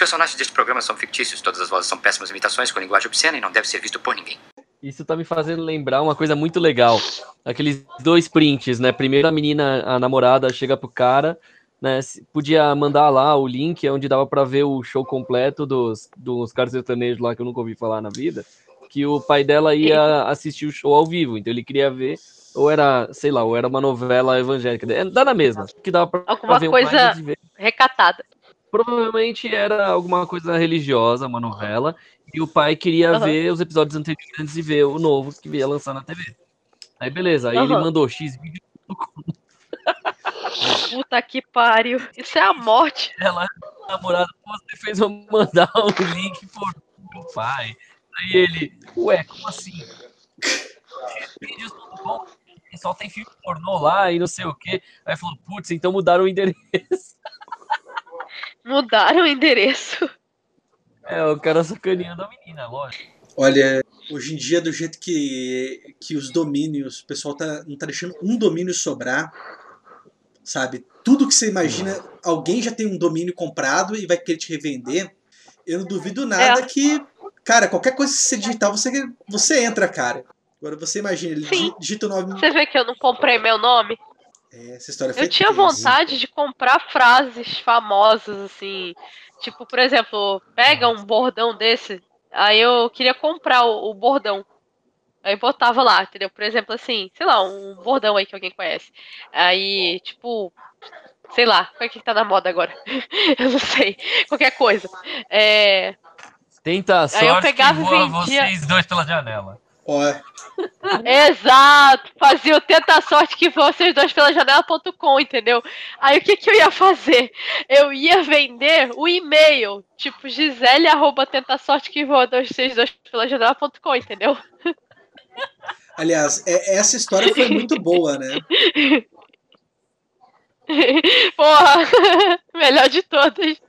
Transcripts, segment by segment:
personagens deste programa são fictícios, todas as vozes são péssimas imitações com linguagem obscena e não deve ser visto por ninguém. Isso tá me fazendo lembrar uma coisa muito legal. Aqueles dois prints, né? Primeiro a menina, a namorada, chega pro cara, né? Podia mandar lá o link onde dava para ver o show completo dos, dos caras sertanejos lá que eu nunca ouvi falar na vida. Que o pai dela ia assistir o show ao vivo, então ele queria ver. Ou era, sei lá, ou era uma novela evangélica. Dá na mesma. Que dava pra, Alguma ver coisa um recatada. Provavelmente era alguma coisa religiosa, uma novela. E o pai queria Aham. ver os episódios anteriores de ver o novo que ia lançar na TV. Aí beleza, aí ele Aham. mandou X vídeo Puta que pariu. Isso é a morte. ela, namorada, pô, você fez eu mandar o link por meu pai. Aí ele, ué, como assim? X vídeos tudo bom, só tem filme pornô lá e não sei o quê. Aí falou, putz, então mudaram o endereço. Mudaram o endereço. É, o cara sacaneando a menina, lógico. Olha, hoje em dia, do jeito que, que os domínios, o pessoal tá, não tá deixando um domínio sobrar, sabe? Tudo que você imagina, alguém já tem um domínio comprado e vai querer te revender. Eu não duvido nada É. que, cara, qualquer coisa que você digitar, você, você entra, cara. Agora você imagina, ele Sim. digi- digita o nome. Você vê que eu não comprei meu nome? Essa história foi Eu tinha tensa. vontade de comprar frases famosas, assim. Tipo, por exemplo, pega um bordão desse. Aí eu queria comprar o, o bordão. Aí botava lá, entendeu? Por exemplo, assim, sei lá, um bordão aí que alguém conhece. Aí, tipo, sei lá, qual é que tá na moda agora? eu não sei. Qualquer coisa. É, Tenta a sorte Aí eu pegava que e voa vendia- vocês dois pela janela. Ó, Exato! Fazia o tenta sorte que vocês dois pela janela.com, entendeu? Aí o que, que eu ia fazer? Eu ia vender o e-mail, tipo Gisele arroba tenta a sorte que vocês dois pela janela.com, entendeu? aliás, é- essa história foi muito boa, né? Porra! Melhor de todas.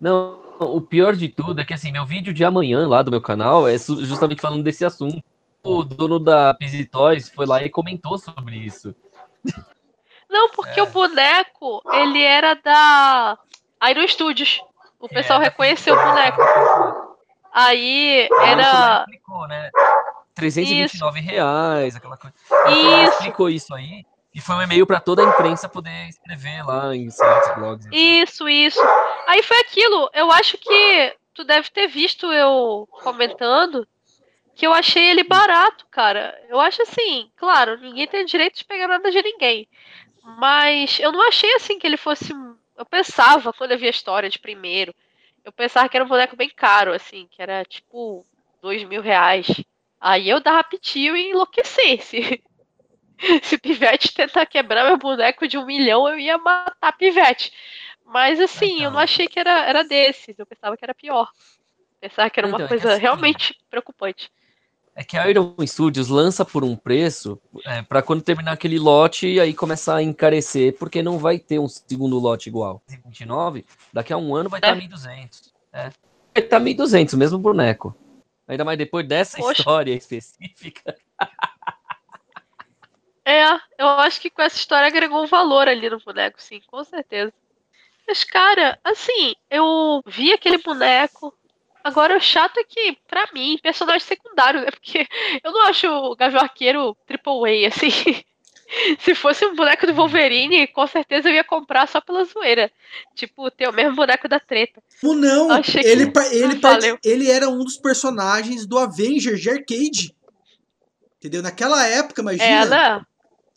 Não, o pior de tudo é que assim, meu vídeo de amanhã lá do meu canal é justamente falando desse assunto. O dono da Busy Toys foi lá e comentou sobre isso. Não, porque É. o boneco, ele era da Iron Studios. O pessoal É, reconheceu o boneco. Aí era. Explicou, né? 329 reais, aquela coisa. Ele Isso. explicou isso aí. E foi um e-mail para toda a imprensa poder escrever lá em sites, blogs. Isso, isso. Aí foi aquilo. Eu acho que tu deve ter visto eu comentando que eu achei ele barato, cara. Eu acho assim, claro, ninguém tem direito de pegar nada de ninguém. Mas eu não achei assim que ele fosse. Eu pensava, quando eu vi a história de primeiro, eu pensava que era um boneco bem caro, assim, que era tipo dois mil reais. Aí eu dava pitio e enlouquecesse. Se Pivete tentar quebrar meu boneco de um milhão, eu ia matar Pivete. Mas assim, eu não Então. achei que era, era desses, eu pensava que era pior. Pensava que era uma Então, é coisa assim- realmente preocupante. É que a Iron Studios lança por um preço é, para quando terminar aquele lote aí começar a encarecer, porque não vai ter um segundo lote igual. 29, daqui a um ano vai estar É. 1.200. É. Vai estar 1.200, o mesmo boneco. Ainda mais depois dessa Poxa. história específica. É, eu acho que com essa história agregou um valor ali no boneco, sim, com certeza. Mas, cara, assim, eu vi aquele boneco. Agora, o chato é que, pra mim, personagem secundário, né? Porque eu não acho o Gavião Arqueiro triple A, assim. Se fosse um boneco do Wolverine, com certeza eu ia comprar só pela zoeira. Tipo, ter o mesmo boneco da treta. Como não? Achei que Ele, ele, valeu. ele era um dos personagens do Avengers de arcade. Entendeu? Naquela época, imagina. Né?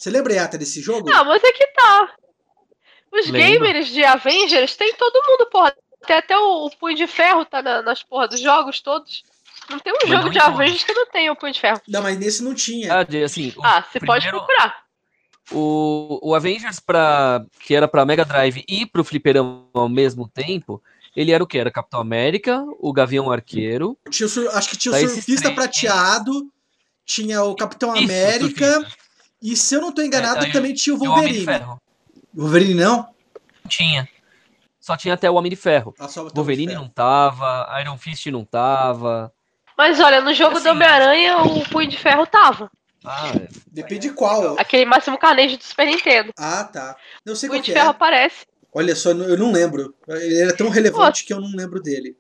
Você lembra, Yata, desse jogo? Ah, mas é que tá. Os Lembro. gamers de Avengers tem todo mundo, porra. Tem até o, o Punho de Ferro, tá na- nas porra dos jogos todos. Não tem um Mas jogo não de em todos. Avengers que não tem o Punho de Ferro. Não, mas nesse não tinha. Ah, de- assim, o, Ah, você pode primeiro- procurar. o, o Avengers, pra, que era pra Mega Drive e pro Fliperama ao mesmo tempo, ele era o que? Era Capitão América, o Gavião Arqueiro. Tinha o sur- acho que tinha o Surfista. Prateado, tinha o Capitão Isso, América, surfista. E se eu não tô enganado, É, aí também tinha o E o Homem de Wolverine. Ferro. Wolverine não? Tinha. Só tinha até o Homem de Ferro. Ah, o Homem de Wolverine Ferro. não tava, Iron Fist não tava. Mas olha, no jogo Assim, do Homem-Aranha, o Punho de Ferro tava. Ah, Depende de qual. Aquele Máximo Carnegie do Super Nintendo. Ah, tá. Não sei O Punho qual de que Ferro é. aparece. Olha só, eu não lembro. Ele era tão relevante que eu não lembro dele.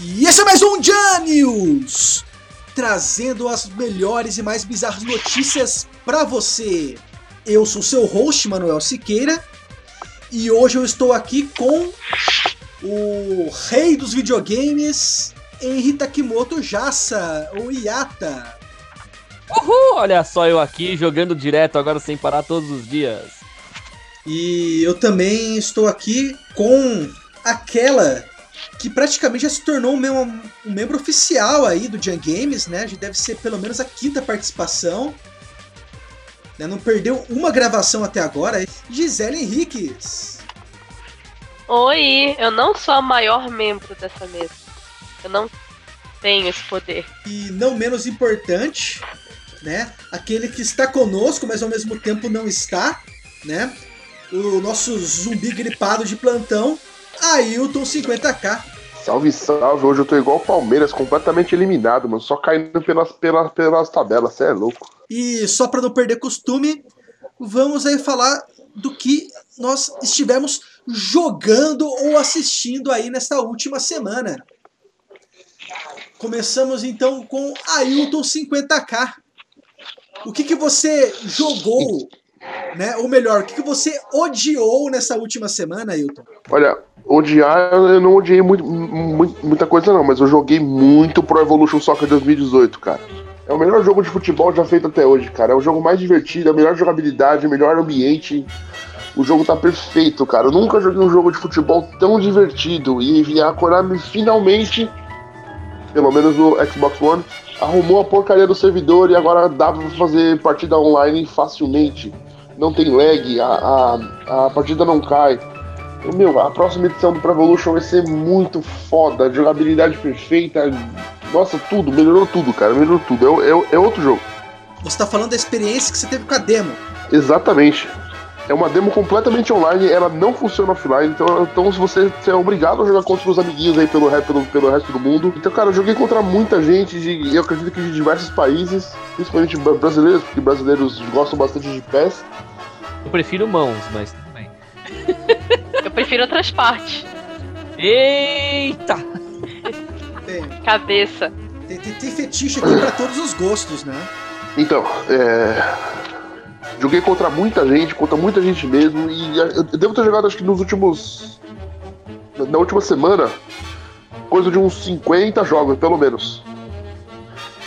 E esse é mais um Janius! Trazendo as melhores e mais bizarras notícias para você. Eu sou seu host, Manuel Siqueira, e hoje eu estou aqui com o rei dos videogames, Henri Takimoto Jassa, ou Iata. Uhul! Olha só eu aqui jogando direto agora sem parar todos os dias. E eu também estou aqui com aquela que praticamente já se tornou um membro, um membro oficial aí do Jan Games, né? Já deve ser pelo menos a quinta participação. Né? Não perdeu uma gravação até agora. Gisele Henriques. Oi, eu não sou a maior membro dessa mesa. Eu não tenho esse poder. E não menos importante, né? Aquele que está conosco, mas ao mesmo tempo não está, né? O nosso zumbi gripado de plantão, Ailton 50k. Salve, salve. Hoje eu tô igual o Palmeiras, completamente eliminado, mano. Só caindo pelas, pelas, pelas tabelas, cê é louco. E só para não perder costume, vamos aí falar do que nós estivemos jogando ou assistindo aí nesta última semana. Começamos então com Ailton 50k. O que, que você jogou, né? Ou melhor, o que, você odiou nessa última semana, Ailton? Olha, odiar, eu não odiei muito, muito, muita coisa não, mas eu joguei muito Pro Evolution Soccer 2018, cara. É o melhor jogo de futebol já feito até hoje, cara. É o jogo mais divertido, a melhor jogabilidade, o melhor ambiente. O jogo tá perfeito, cara. Eu nunca joguei um jogo de futebol tão divertido. E a Konami finalmente, pelo menos no Xbox One, arrumou a porcaria do servidor e agora dá pra fazer partida online facilmente. Não tem lag, a, a, a partida não cai. Meu, a próxima edição do Pro Evolution vai ser muito foda, jogabilidade perfeita. Nossa, tudo, melhorou tudo, cara, melhorou tudo. É, é, é outro jogo. Você tá falando da experiência que você teve com a demo. Exatamente. É uma demo completamente online, ela não funciona offline, então, então se você, você é obrigado a jogar contra os amiguinhos aí pelo, pelo, pelo resto do mundo. Então, cara, eu joguei contra muita gente, de, eu acredito que de diversos países, principalmente brasileiros, porque brasileiros gostam bastante de pés. Eu prefiro mãos, mas também. Eu prefiro outras partes. Eita! Tem, Cabeça. tem, tem- tem fetiche aqui pra todos os gostos, né? Então, é. Joguei contra muita gente, contra muita gente mesmo, e eu devo ter jogado acho que nos últimos. Na última semana, coisa de uns 50 jogos, pelo menos.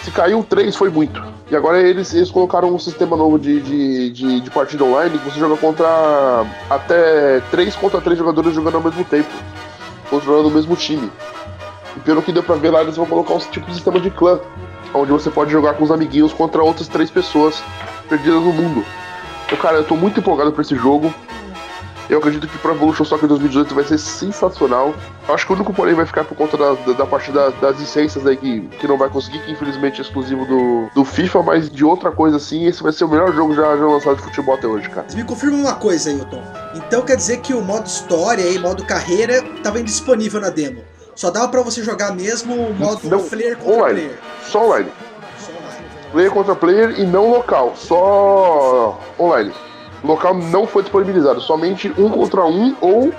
Se caiu 3 foi muito. E agora eles, eles colocaram um sistema novo de, de, de, de partida online que você joga contra até 3 contra 3 jogadores jogando ao mesmo tempo, controlando o mesmo time. E pelo que deu pra ver lá, eles vão colocar um tipo de sistema de clã, onde você pode jogar com os amiguinhos contra outras três pessoas perdidas no mundo. Então, cara, eu tô muito empolgado pra esse jogo. Eu acredito que Pro Evolution Soccer 2018 vai ser sensacional. Eu acho que o único porém vai ficar por conta da, da, da parte da- das licenças aí que, que não vai conseguir, que infelizmente é exclusivo do, do FIFA, mas de outra coisa assim, esse vai ser o melhor jogo já, já lançado de futebol até hoje, cara. Me confirma uma coisa, Ailton. Então quer dizer que o modo história e modo carreira tava indisponível na demo. Só dava pra você jogar mesmo o modo Não, player contra online. player. Só online. Player contra player e não local, só online. Local não foi disponibilizado, somente um contra um ou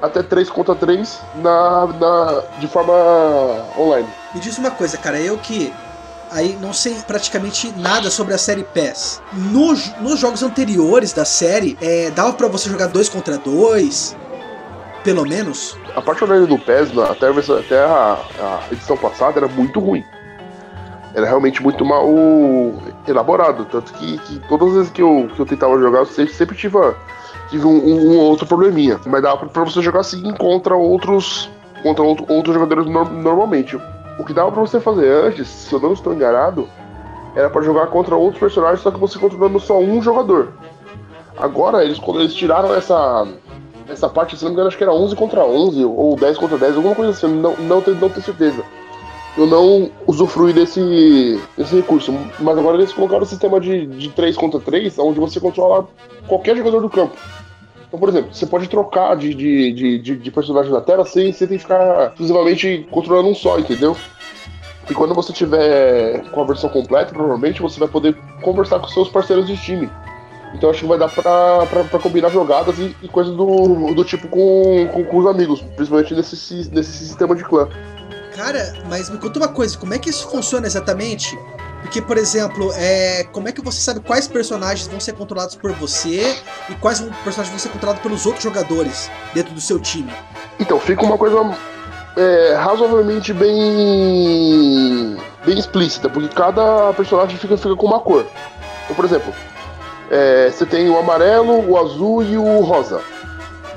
até três contra três na, na, de forma online. Me diz uma coisa, cara, eu que aí não sei praticamente nada sobre a série PES. No, nos jogos anteriores da série, é, dava pra você jogar dois contra dois, pelo menos. A parte online do PES, até, até a, a edição passada, era muito ruim. Era realmente muito mal elaborado. Tanto que, que todas as vezes que eu, que eu tentava jogar, eu sempre, sempre tive, tive um, um- um outro probleminha. Mas dava pra, você jogar assim contra outros. Contra outro- outros jogadores nor- normalmente. O que dava pra você fazer antes, se eu não estou enganado, era pra jogar contra outros personagens, só que você controlando só um jogador. Agora, eles, quando eles tiraram essa, essa parte, se não me engano, acho que era 11 contra 11 ou 10 contra 10, alguma coisa assim, não, não, tenho, não tenho certeza. Eu não usufrui desse, desse recurso, mas agora eles colocaram o sistema de, de 3 contra 3, onde você controla qualquer jogador do campo. Então, por exemplo, você pode trocar de, de, de, de, personagem na tela sem você que ficar exclusivamente controlando um só, entendeu? E quando você tiver com a versão completa, provavelmente você vai poder conversar com seus parceiros de time. Então acho que vai dar pra, pra, pra combinar jogadas e, e coisas do, do tipo com, com, com os amigos, principalmente nesse, nesse sistema de clã. Cara, mas me conta uma coisa, como é que isso funciona exatamente? Porque, por exemplo, é, como é que você sabe quais personagens vão ser controlados por você e quais personagens vão ser controlados pelos outros jogadores dentro do seu time? Então, fica uma coisa é, razoavelmente bem bem explícita, porque cada personagem fica, fica com uma cor. Então, por exemplo, é, você tem o amarelo, o azul e o rosa.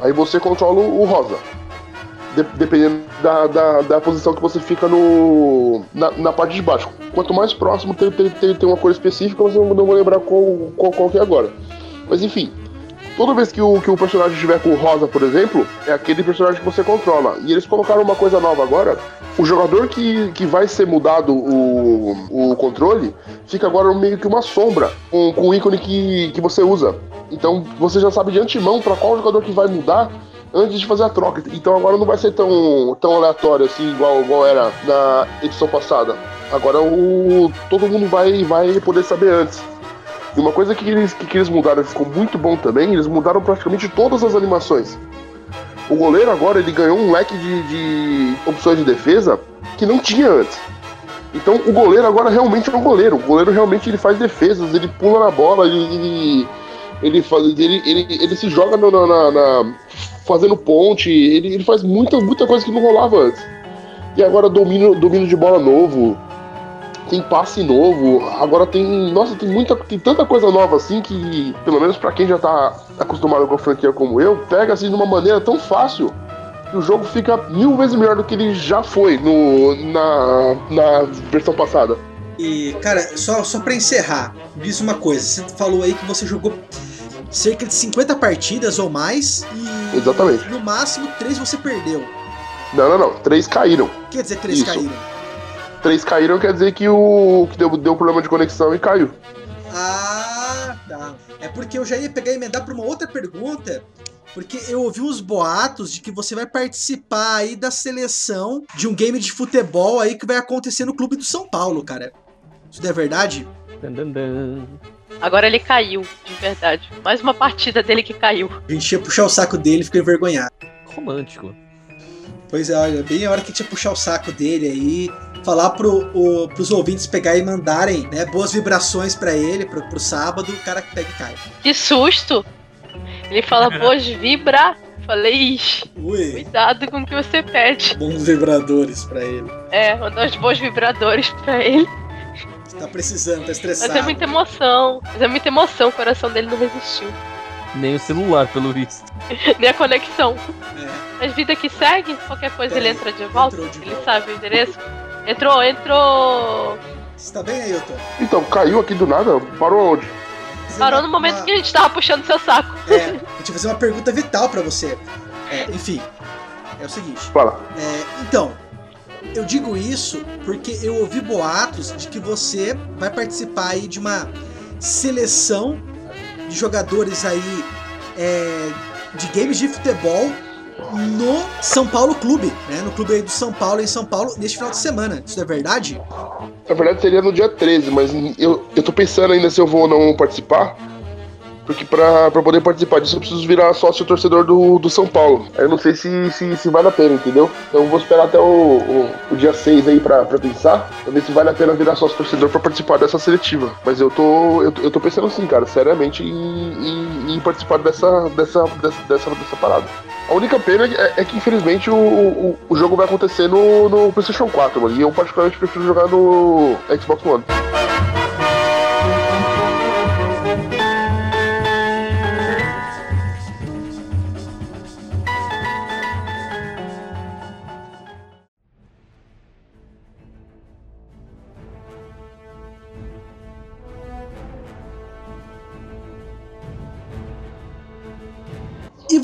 Aí você controla o rosa. De, dependendo da, da, da, posição que você fica no, na, na, parte de baixo. Quanto mais próximo tem, tem, tem, tem uma cor específica, eu não vou lembrar qual, qual, qual que é agora. Mas enfim, toda vez que o, que o personagem estiver com rosa, por exemplo, é aquele personagem que você controla. E eles colocaram uma coisa nova agora. O jogador que, que vai ser mudado o, o controle fica agora meio que uma sombra com, com o ícone que, que você usa. Então você já sabe de antemão para qual jogador que vai mudar antes de fazer a troca. Então agora não vai ser tão, tão aleatório assim, igual, igual era na edição passada. Agora o, todo mundo vai, vai poder saber antes. E uma coisa que eles, que, eles mudaram que ficou muito bom também, eles mudaram praticamente todas as animações. O goleiro agora ele ganhou um leque de, de opções de defesa que não tinha antes. Então o goleiro agora realmente é um goleiro. O goleiro realmente ele faz defesas, ele pula na bola, ele ele, faz, ele, ele, ele se joga na, na, na fazendo ponte, ele, ele faz muita, muita coisa que não rolava antes. E agora domínio, domínio de bola novo, tem passe novo, agora tem. Nossa, tem muita. Tem tanta coisa nova assim que, pelo menos para quem já tá acostumado com a franquia como eu, pega assim de uma maneira tão fácil que o jogo fica mil vezes melhor do que ele já foi no, na, na versão passada. E, cara, só, só pra encerrar, diz uma coisa. Você falou aí que você jogou cerca de 50 partidas ou mais e. Exatamente. No máximo, três você perdeu. Não, não, não. Três caíram. Quer dizer, três Isso. caíram três caíram, quer dizer que o que deu, deu problema de conexão e caiu. Ah, tá. É porque eu já ia pegar e emendar para uma outra pergunta. Porque eu ouvi uns boatos de que você vai participar aí da seleção de um game de futebol aí que vai acontecer no Clube do São Paulo, cara. Isso é verdade? Agora ele caiu, de verdade. Mais uma partida dele que caiu. A gente ia puxar o saco dele e ficou envergonhado. Romântico. Pois é, olha, bem a hora que a gente ia puxar o saco dele aí, falar pro, o, pros ouvintes pegar e mandarem né, boas vibrações para ele, pro, pro sábado, o cara pega e cai. Que susto! Ele fala boas vibra. Falei, ixi, Ui. cuidado com o que você pede. Bons vibradores para ele. É, mandar os bons vibradores para ele. Você tá precisando, tá estressado. Mas é muita emoção. Mas é muita emoção, o coração dele não resistiu. Nem o celular, pelo visto. Nem a conexão. É. Mas vida que segue, qualquer coisa Pera ele aí, entra de volta. de ele volta. sabe o endereço. Entrou, entrou. Você tá bem, Ailton? Então, caiu aqui do nada, parou onde? Fazer Parou uma- no momento uma- que a gente tava puxando seu saco. É, gente vai fazer uma pergunta vital pra você. É, enfim, é o seguinte. Fala. É, então, eu digo isso porque eu ouvi boatos de que você vai participar aí de uma seleção de jogadores aí é, de games de futebol no São Paulo Clube, né? No clube aí do São Paulo, em São Paulo, neste final de semana. Isso é verdade? Na verdade seria no dia 13, mas eu, eu tô pensando ainda se eu vou ou não participar. Porque pra, poder participar disso eu preciso virar sócio torcedor do, do São Paulo. Eu não sei se, se, se vale a pena, entendeu? Então vou esperar até o, o, o dia 6 aí pra, pensar. Pra ver se vale a pena virar sócio torcedor pra participar dessa seletiva. Mas eu tô. Eu, eu tô pensando assim, cara, seriamente em, em, em participar dessa, dessa, dessa, dessa, dessa parada. A única pena é, é que infelizmente o, o, o jogo vai acontecer no, no PlayStation 4, mano. E eu particularmente prefiro jogar no Xbox One.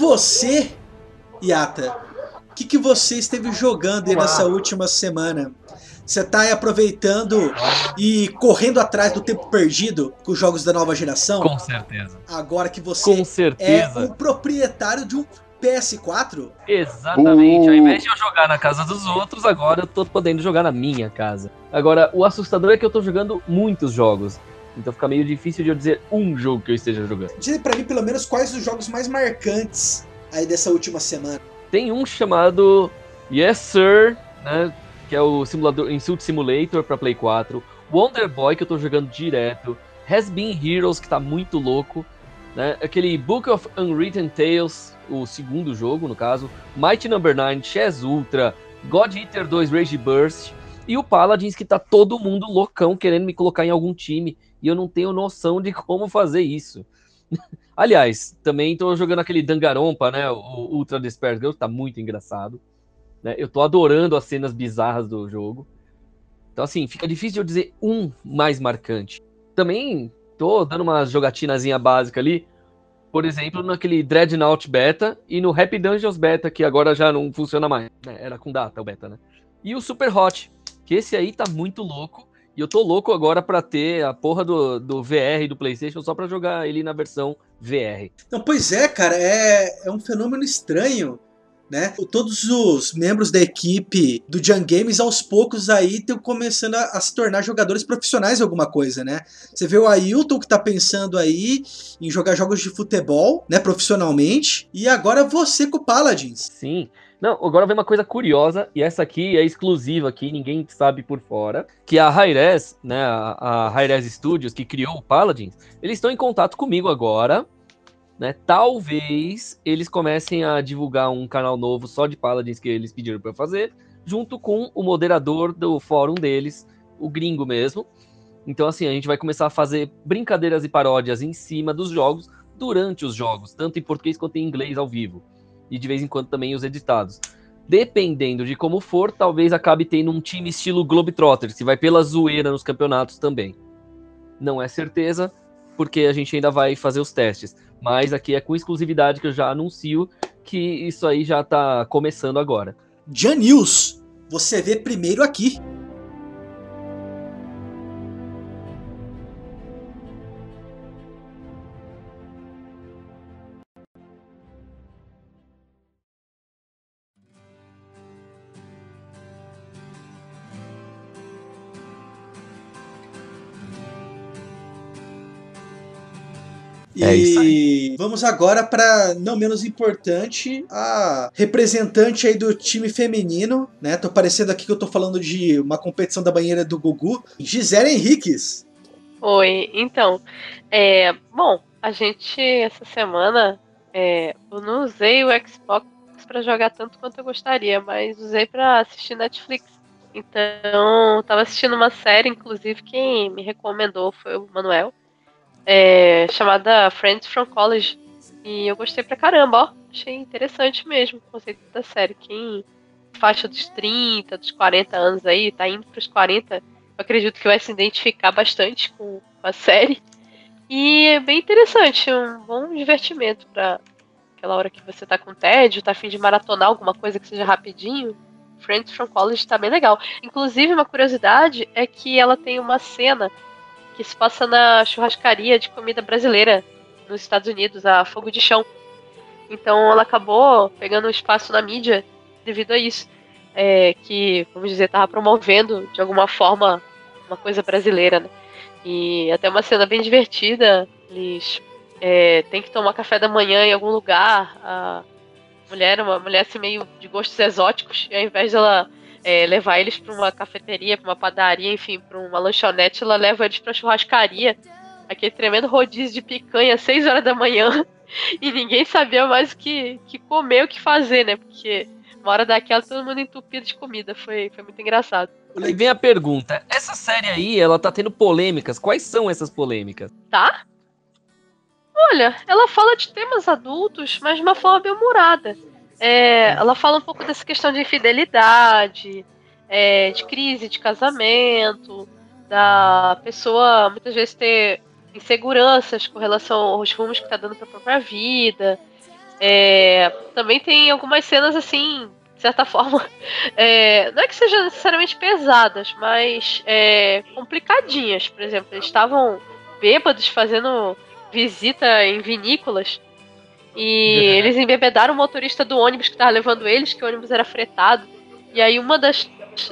Você, Yata, o que, que você esteve jogando aí nessa última semana? Você tá aí aproveitando e correndo atrás do tempo perdido com os jogos da nova geração? Com certeza. Agora que você Com é o proprietário de um PS4? Exatamente. Uh. Ao invés de eu jogar na casa dos outros, agora eu tô podendo jogar na minha casa. Agora, o assustador é que eu tô jogando muitos jogos. Então fica meio difícil de eu dizer um jogo que eu esteja jogando. Diz pra mim, pelo menos, quais os jogos mais marcantes aí dessa última semana. Tem um chamado Yes Sir, né? Que é o simulador Insult Simulator pra Play 4. Wonder Boy, que eu tô jogando direto. Has Been Heroes, que tá muito louco. Né? Aquele Book of Unwritten Tales, o segundo jogo, no caso. Mighty Number 9, Chess Ultra, God Eater 2 Rage Burst. E o Paladins, que tá todo mundo loucão querendo me colocar em algum time. E eu não tenho noção de como fazer isso. Aliás, também tô jogando aquele Dangarompa, né? O Ultra Despair Girl, tá muito engraçado. Né? Eu tô adorando as cenas bizarras do jogo. Então, assim, fica difícil eu dizer um mais marcante. Também tô dando uma jogatinazinha básica ali. Por exemplo, naquele Dreadnought Beta e no Happy Dungeons Beta, que agora já não funciona mais. Né? Era com data o beta, né? E o Super Hot, que esse aí tá muito louco. E eu tô louco agora pra ter a porra do, do VR do PlayStation só pra jogar ele na versão VR. Não, pois é, cara, é, é um fenômeno estranho. Né? Todos os membros da equipe do Jam Games aos poucos aí estão começando a, a, se tornar jogadores profissionais de alguma coisa, né? Você vê o Ailton que tá pensando aí em jogar jogos de futebol, né, profissionalmente, e agora você com o Paladins. Sim. Não, agora vem uma coisa curiosa, e essa aqui é exclusiva aqui, ninguém sabe por fora, que a Hi-Res, né, a, Hi-Res Studios, que criou o Paladins, eles estão em contato comigo agora, né, talvez eles comecem a divulgar um canal novo só de Paladins que eles pediram para eu fazer, junto com o moderador do fórum deles, o gringo mesmo. Então, assim, a gente vai começar a fazer brincadeiras e paródias em cima dos jogos durante os jogos, tanto em português quanto em inglês ao vivo e de vez em quando também os editados. Dependendo de como for, talvez acabe tendo um time estilo Globetrotters, que vai pela zoeira nos campeonatos também. Não é certeza, porque a gente ainda vai fazer os testes. Mas aqui é com exclusividade que eu já anuncio que isso aí já tá começando agora. Jan News, você vê primeiro aqui. É isso E vamos agora para não menos importante, a representante aí do time feminino, né? Tô parecendo aqui que eu tô falando de uma competição da banheira do Gugu, Gisele Henriques. Oi, então, é, bom, a gente essa semana é, eu não usei o Xbox para jogar tanto quanto eu gostaria, mas usei para assistir Netflix. Então, tava assistindo uma série, inclusive quem me recomendou foi o Manuel é, chamada Friends from College. E eu gostei pra caramba, ó. Achei interessante mesmo o conceito da série. Quem faixa dos 30, dos 40 anos aí, tá indo pros 40, eu acredito que vai se identificar bastante com a série. E é bem interessante, um bom divertimento pra aquela hora que você tá com tédio, tá afim de maratonar alguma coisa que seja rapidinho. Friends from College tá bem legal. Inclusive, uma curiosidade é que ela tem uma cena que se passa na churrascaria de comida brasileira nos Estados Unidos, a Fogo de Chão. Então ela acabou pegando espaço na mídia devido a isso. É, que, vamos dizer, estava promovendo de alguma forma uma coisa brasileira, né? E até uma cena bem divertida. Eles é, têm que tomar café da manhã em algum lugar. A mulher, uma mulher assim meio de gostos exóticos, e ao invés dela é, levar eles para uma cafeteria, para uma padaria, enfim, para uma lanchonete, ela leva eles para churrascaria, aquele tremendo rodízio de picanha às 6 horas da manhã, e ninguém sabia mais o que, que comer, o que fazer, né? Porque uma hora daquela todo mundo entupido de comida, foi, foi muito engraçado. E vem a pergunta: essa série aí, ela tá tendo polêmicas. Quais são essas polêmicas? Tá? Olha, ela fala de temas adultos, mas de uma forma bem humorada. É, ela fala um pouco dessa questão de infidelidade, é, de crise de casamento, da pessoa muitas vezes ter inseguranças com relação aos rumos que está dando para a própria vida. É, também tem algumas cenas assim, de certa forma, é, não é que sejam necessariamente pesadas, mas é, complicadinhas. Por exemplo, eles estavam bêbados fazendo visita em vinícolas E eles embebedaram o motorista do ônibus que tava levando eles, que o ônibus era fretado. E aí uma das,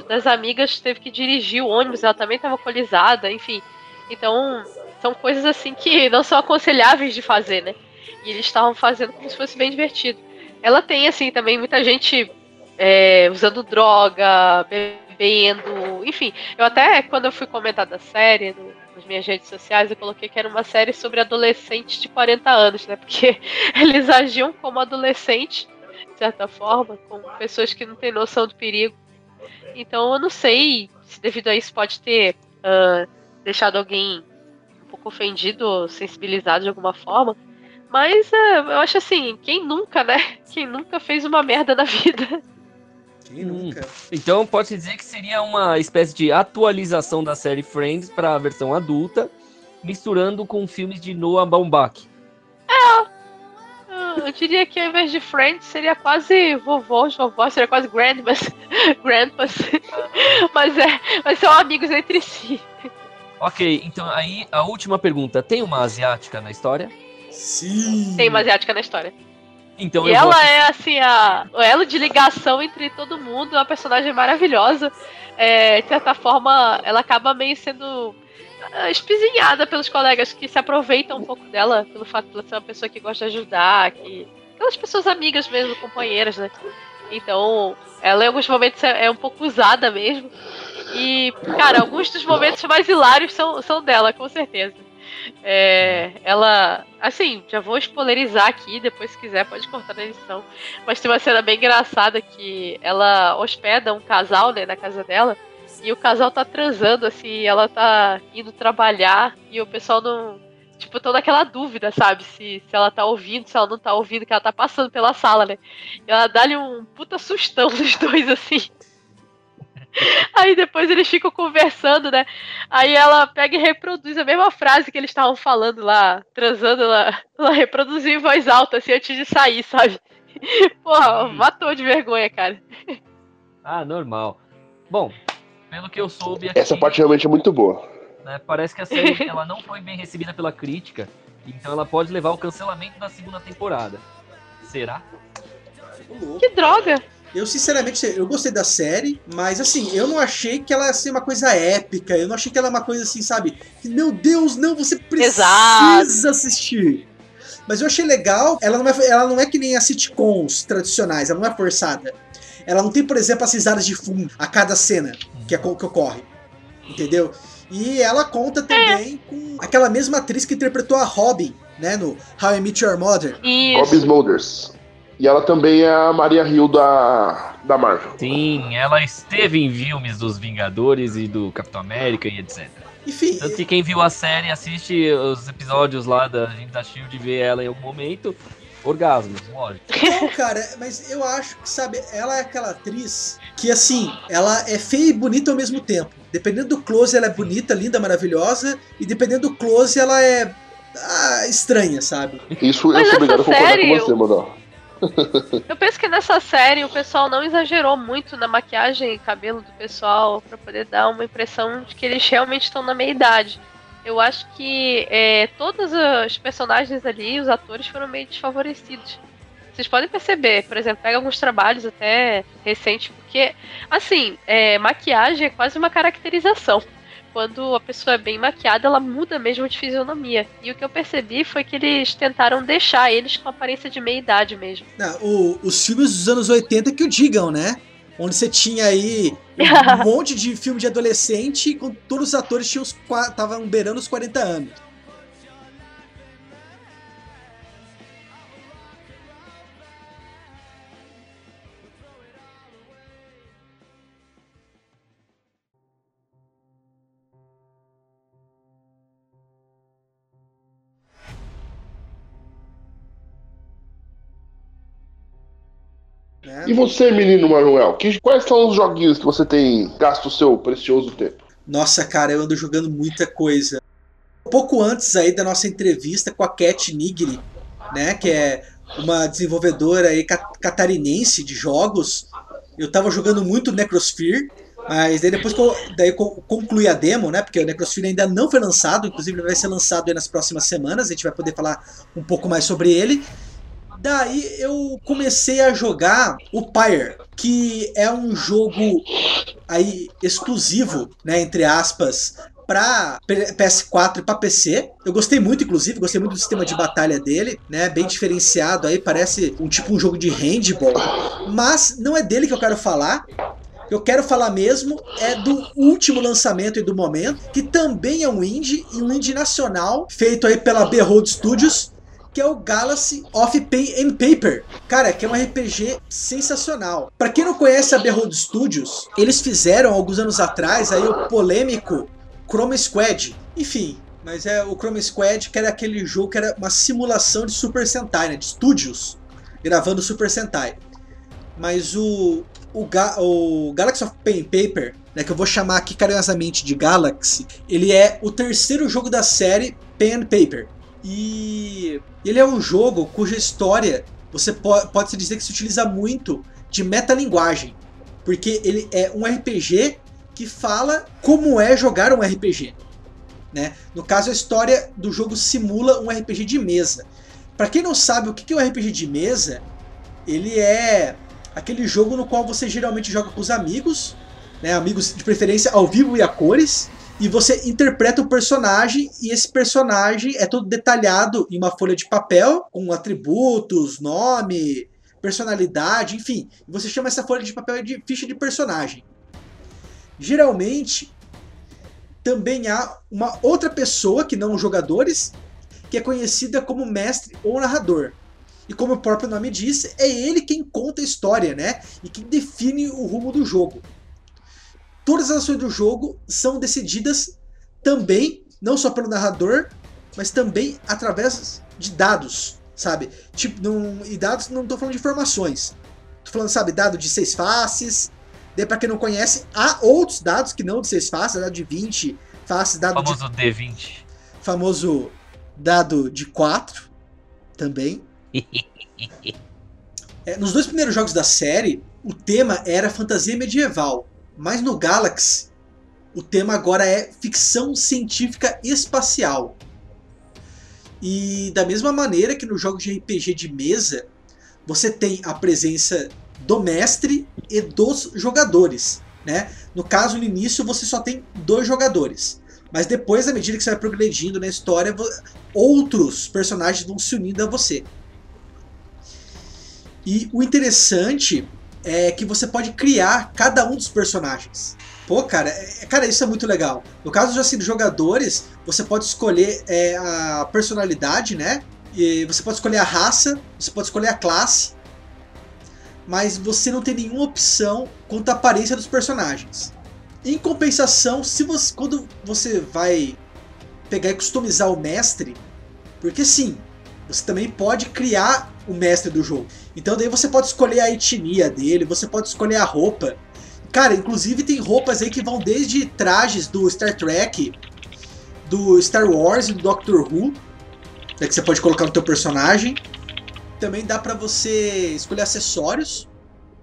das amigas teve que dirigir o ônibus, ela também estava alcoolizada, enfim. Então, são coisas assim que não são aconselháveis de fazer, né? E eles estavam fazendo como se fosse bem divertido. Ela tem, assim, também muita gente é, usando droga, bebendo, enfim. Eu até, quando eu fui comentar da série, no, nas minhas redes sociais, eu coloquei que era uma série sobre adolescentes de 40 anos, né? Porque eles agiam como adolescentes, de certa forma, como pessoas que não têm noção do perigo. Então eu não sei se devido a isso pode ter uh, deixado alguém um pouco ofendido sensibilizado de alguma forma. Mas uh, eu acho assim, quem nunca, né? Quem nunca fez uma merda na vida? Quem nunca? Então pode dizer que seria uma espécie de atualização da série Friends para a versão adulta, misturando com filmes de Noah Baumbach. Ah, Eu diria que ao invés de Friends seria quase vovôs, vovós, seria quase grandmas, grandpas. Mas é, mas são amigos entre si. Ok, então aí a última pergunta: tem uma asiática na história? Sim. Tem uma asiática na história. Então E ela é assim a, o elo de ligação entre todo mundo, uma personagem maravilhosa. É, de certa forma, ela acaba meio sendo ah, espizinhada pelos colegas que se aproveitam um pouco dela, pelo fato de ela ser uma pessoa que gosta de ajudar, que aquelas pessoas amigas mesmo, companheiras, né? Então, ela em alguns momentos é, é um pouco usada mesmo. E, cara, alguns dos momentos mais hilários são, são dela, com certeza. É, ela, assim, já vou spoilerizar aqui, depois se quiser pode cortar na edição. Mas tem uma cena bem engraçada que ela hospeda um casal, né, na casa dela. E o casal tá transando, assim, ela tá indo trabalhar e o pessoal não. Tipo, toda aquela dúvida, sabe? Se, se ela tá ouvindo, se ela não tá ouvindo, que ela tá passando pela sala, né? E ela dá-lhe um puta sustão nos dois, assim. Aí depois eles ficam conversando, né? Aí ela pega e reproduz a mesma frase que eles estavam falando lá, transando, ela, ela reproduziu em voz alta, assim, antes de sair, sabe? Porra, matou de vergonha, cara. Ah, normal. Bom, pelo que eu soube aqui, Essa parte realmente é muito boa. né, parece que a série ela não foi bem recebida pela crítica, então ela pode levar ao cancelamento da segunda temporada. Será? Que droga! Eu, sinceramente, eu gostei da série, mas assim, eu não achei que ela ia ser uma coisa épica. Eu não achei que ela é uma coisa assim, sabe? que, Meu Deus, não, você precisa Exato. assistir. Mas eu achei legal, ela não, é, ela não é que nem as sitcoms tradicionais, ela não é forçada. Ela não tem, por exemplo, as risadas de fundo a cada cena que, aco- que ocorre. Entendeu? E ela conta também com aquela mesma atriz que interpretou a Robin, né, no How I Met Your Mother. Bob Isso. Smulders. E ela também é a Maria Hill da, da Marvel. Sim, ela esteve em filmes dos Vingadores e do Capitão América e etc. Enfim, Tanto que quem viu a série, assiste os episódios lá da gente da Shield, vê ela em algum momento. Orgasmos, lógico. Não, cara, mas eu acho que, sabe, ela é aquela atriz que, assim, ela é feia e bonita ao mesmo tempo. Dependendo do close, ela é bonita, linda, maravilhosa. E dependendo do close, ela é. ah, estranha, sabe? Isso eu sou obrigado a concordar série, com você, Manel. Eu penso que nessa série o pessoal não exagerou muito na maquiagem e cabelo do pessoal pra poder dar uma impressão de que eles realmente estão na meia idade. Eu acho que é, todos os personagens ali, os atores, foram meio desfavorecidos. Vocês podem perceber, por exemplo, pega alguns trabalhos até recentes, porque, assim, é, maquiagem é quase uma caracterização. Quando a pessoa é bem maquiada, ela muda mesmo de fisionomia. E o que eu percebi foi que eles tentaram deixar eles com aparência de meia idade mesmo. Não, o- os filmes dos anos 80 que o digam, né? Onde você tinha aí um monte de filme de adolescente com todos os atores tinham estavam beirando os 40 anos. E você, menino Manuel, que, quais são os joguinhos que você tem gasto o seu precioso tempo? Nossa, cara, eu ando jogando muita coisa. Pouco antes aí da nossa entrevista com a Cat Nigri, né, que é uma desenvolvedora aí ca- catarinense de jogos, eu tava jogando muito Necrosphere, mas daí depois que eu daí co- concluí a demo, né, porque o Necrosphere ainda não foi lançado, inclusive ele vai ser lançado nas próximas semanas, a gente vai poder falar um pouco mais sobre ele. Daí eu comecei a jogar o Pyre, que é um jogo aí exclusivo, né, entre aspas, para PS4 e para PC. Eu gostei muito, inclusive, gostei muito do sistema de batalha dele, né? Bem diferenciado aí, parece um tipo um jogo de handball. Mas não é dele que eu quero falar. Eu quero falar mesmo é do último lançamento e do momento, que também é um indie e um indie nacional, feito aí pela Behold Studios, que é o Galaxy of Pen and Paper. Cara, que é um RPG sensacional. Para quem não conhece a Behold Studios, eles fizeram alguns anos atrás aí o polêmico Chrome Squad. Enfim, mas é o Chrome Squad que era aquele jogo que era uma simulação de Super Sentai, né, de estúdios gravando Super Sentai. Mas o o, Ga o Galaxy of Pen and Paper, né, que eu vou chamar aqui carinhosamente de Galaxy, ele é o terceiro jogo da série Pen and Paper. E ele é um jogo cuja história você pode, pode se dizer que se utiliza muito de metalinguagem, porque ele é um RPG que fala como é jogar um RPG. Né? No caso, a história do jogo simula um RPG de mesa. Para quem não sabe o que é um RPG de mesa, ele é aquele jogo no qual você geralmente joga com os amigos, né, amigos de preferência ao vivo e a cores, e você interpreta o personagem e esse personagem é todo detalhado em uma folha de papel com atributos, nome, personalidade, enfim. Você chama essa folha de papel de ficha de personagem. Geralmente também há uma outra pessoa que não os jogadores que é conhecida como mestre ou narrador. E como o próprio nome diz, é ele quem conta a história, né? E quem define o rumo do jogo. Todas as ações do jogo são decididas também, não só pelo narrador, mas também através de dados, sabe? Tipo, não, e dados não estou falando de informações. Tô falando, sabe, dado de seis faces. Daí, pra quem não conhece, há outros dados que não de seis faces, dado de 20 faces, dado famoso de. D20. Famoso dado de 4 também. É, nos dois primeiros jogos da série, o tema era fantasia medieval, mas no Galaxy, o tema agora é ficção científica espacial. E da mesma maneira que nos jogos de RPG de mesa, você tem a presença do mestre e dos jogadores. Né? No caso, no início, você só tem dois jogadores. Mas depois, à medida que você vai progredindo na história, outros personagens vão se unindo a você. E o interessante é que você pode criar cada um dos personagens. Pô, cara, é, cara, isso é muito legal. No caso assim, dos jogadores, você pode escolher é, a personalidade, né? E você pode escolher a raça, você pode escolher a classe, mas você não tem nenhuma opção quanto à aparência dos personagens. Em compensação, se você, quando você vai pegar e customizar o mestre, porque sim, você também pode criar o mestre do jogo. Então daí você pode escolher a etnia dele, você pode escolher a roupa. Cara, inclusive tem roupas aí que vão desde trajes do Star Trek, do Star Wars e do Doctor Who, né, que você pode colocar no teu personagem. Também dá para você escolher acessórios,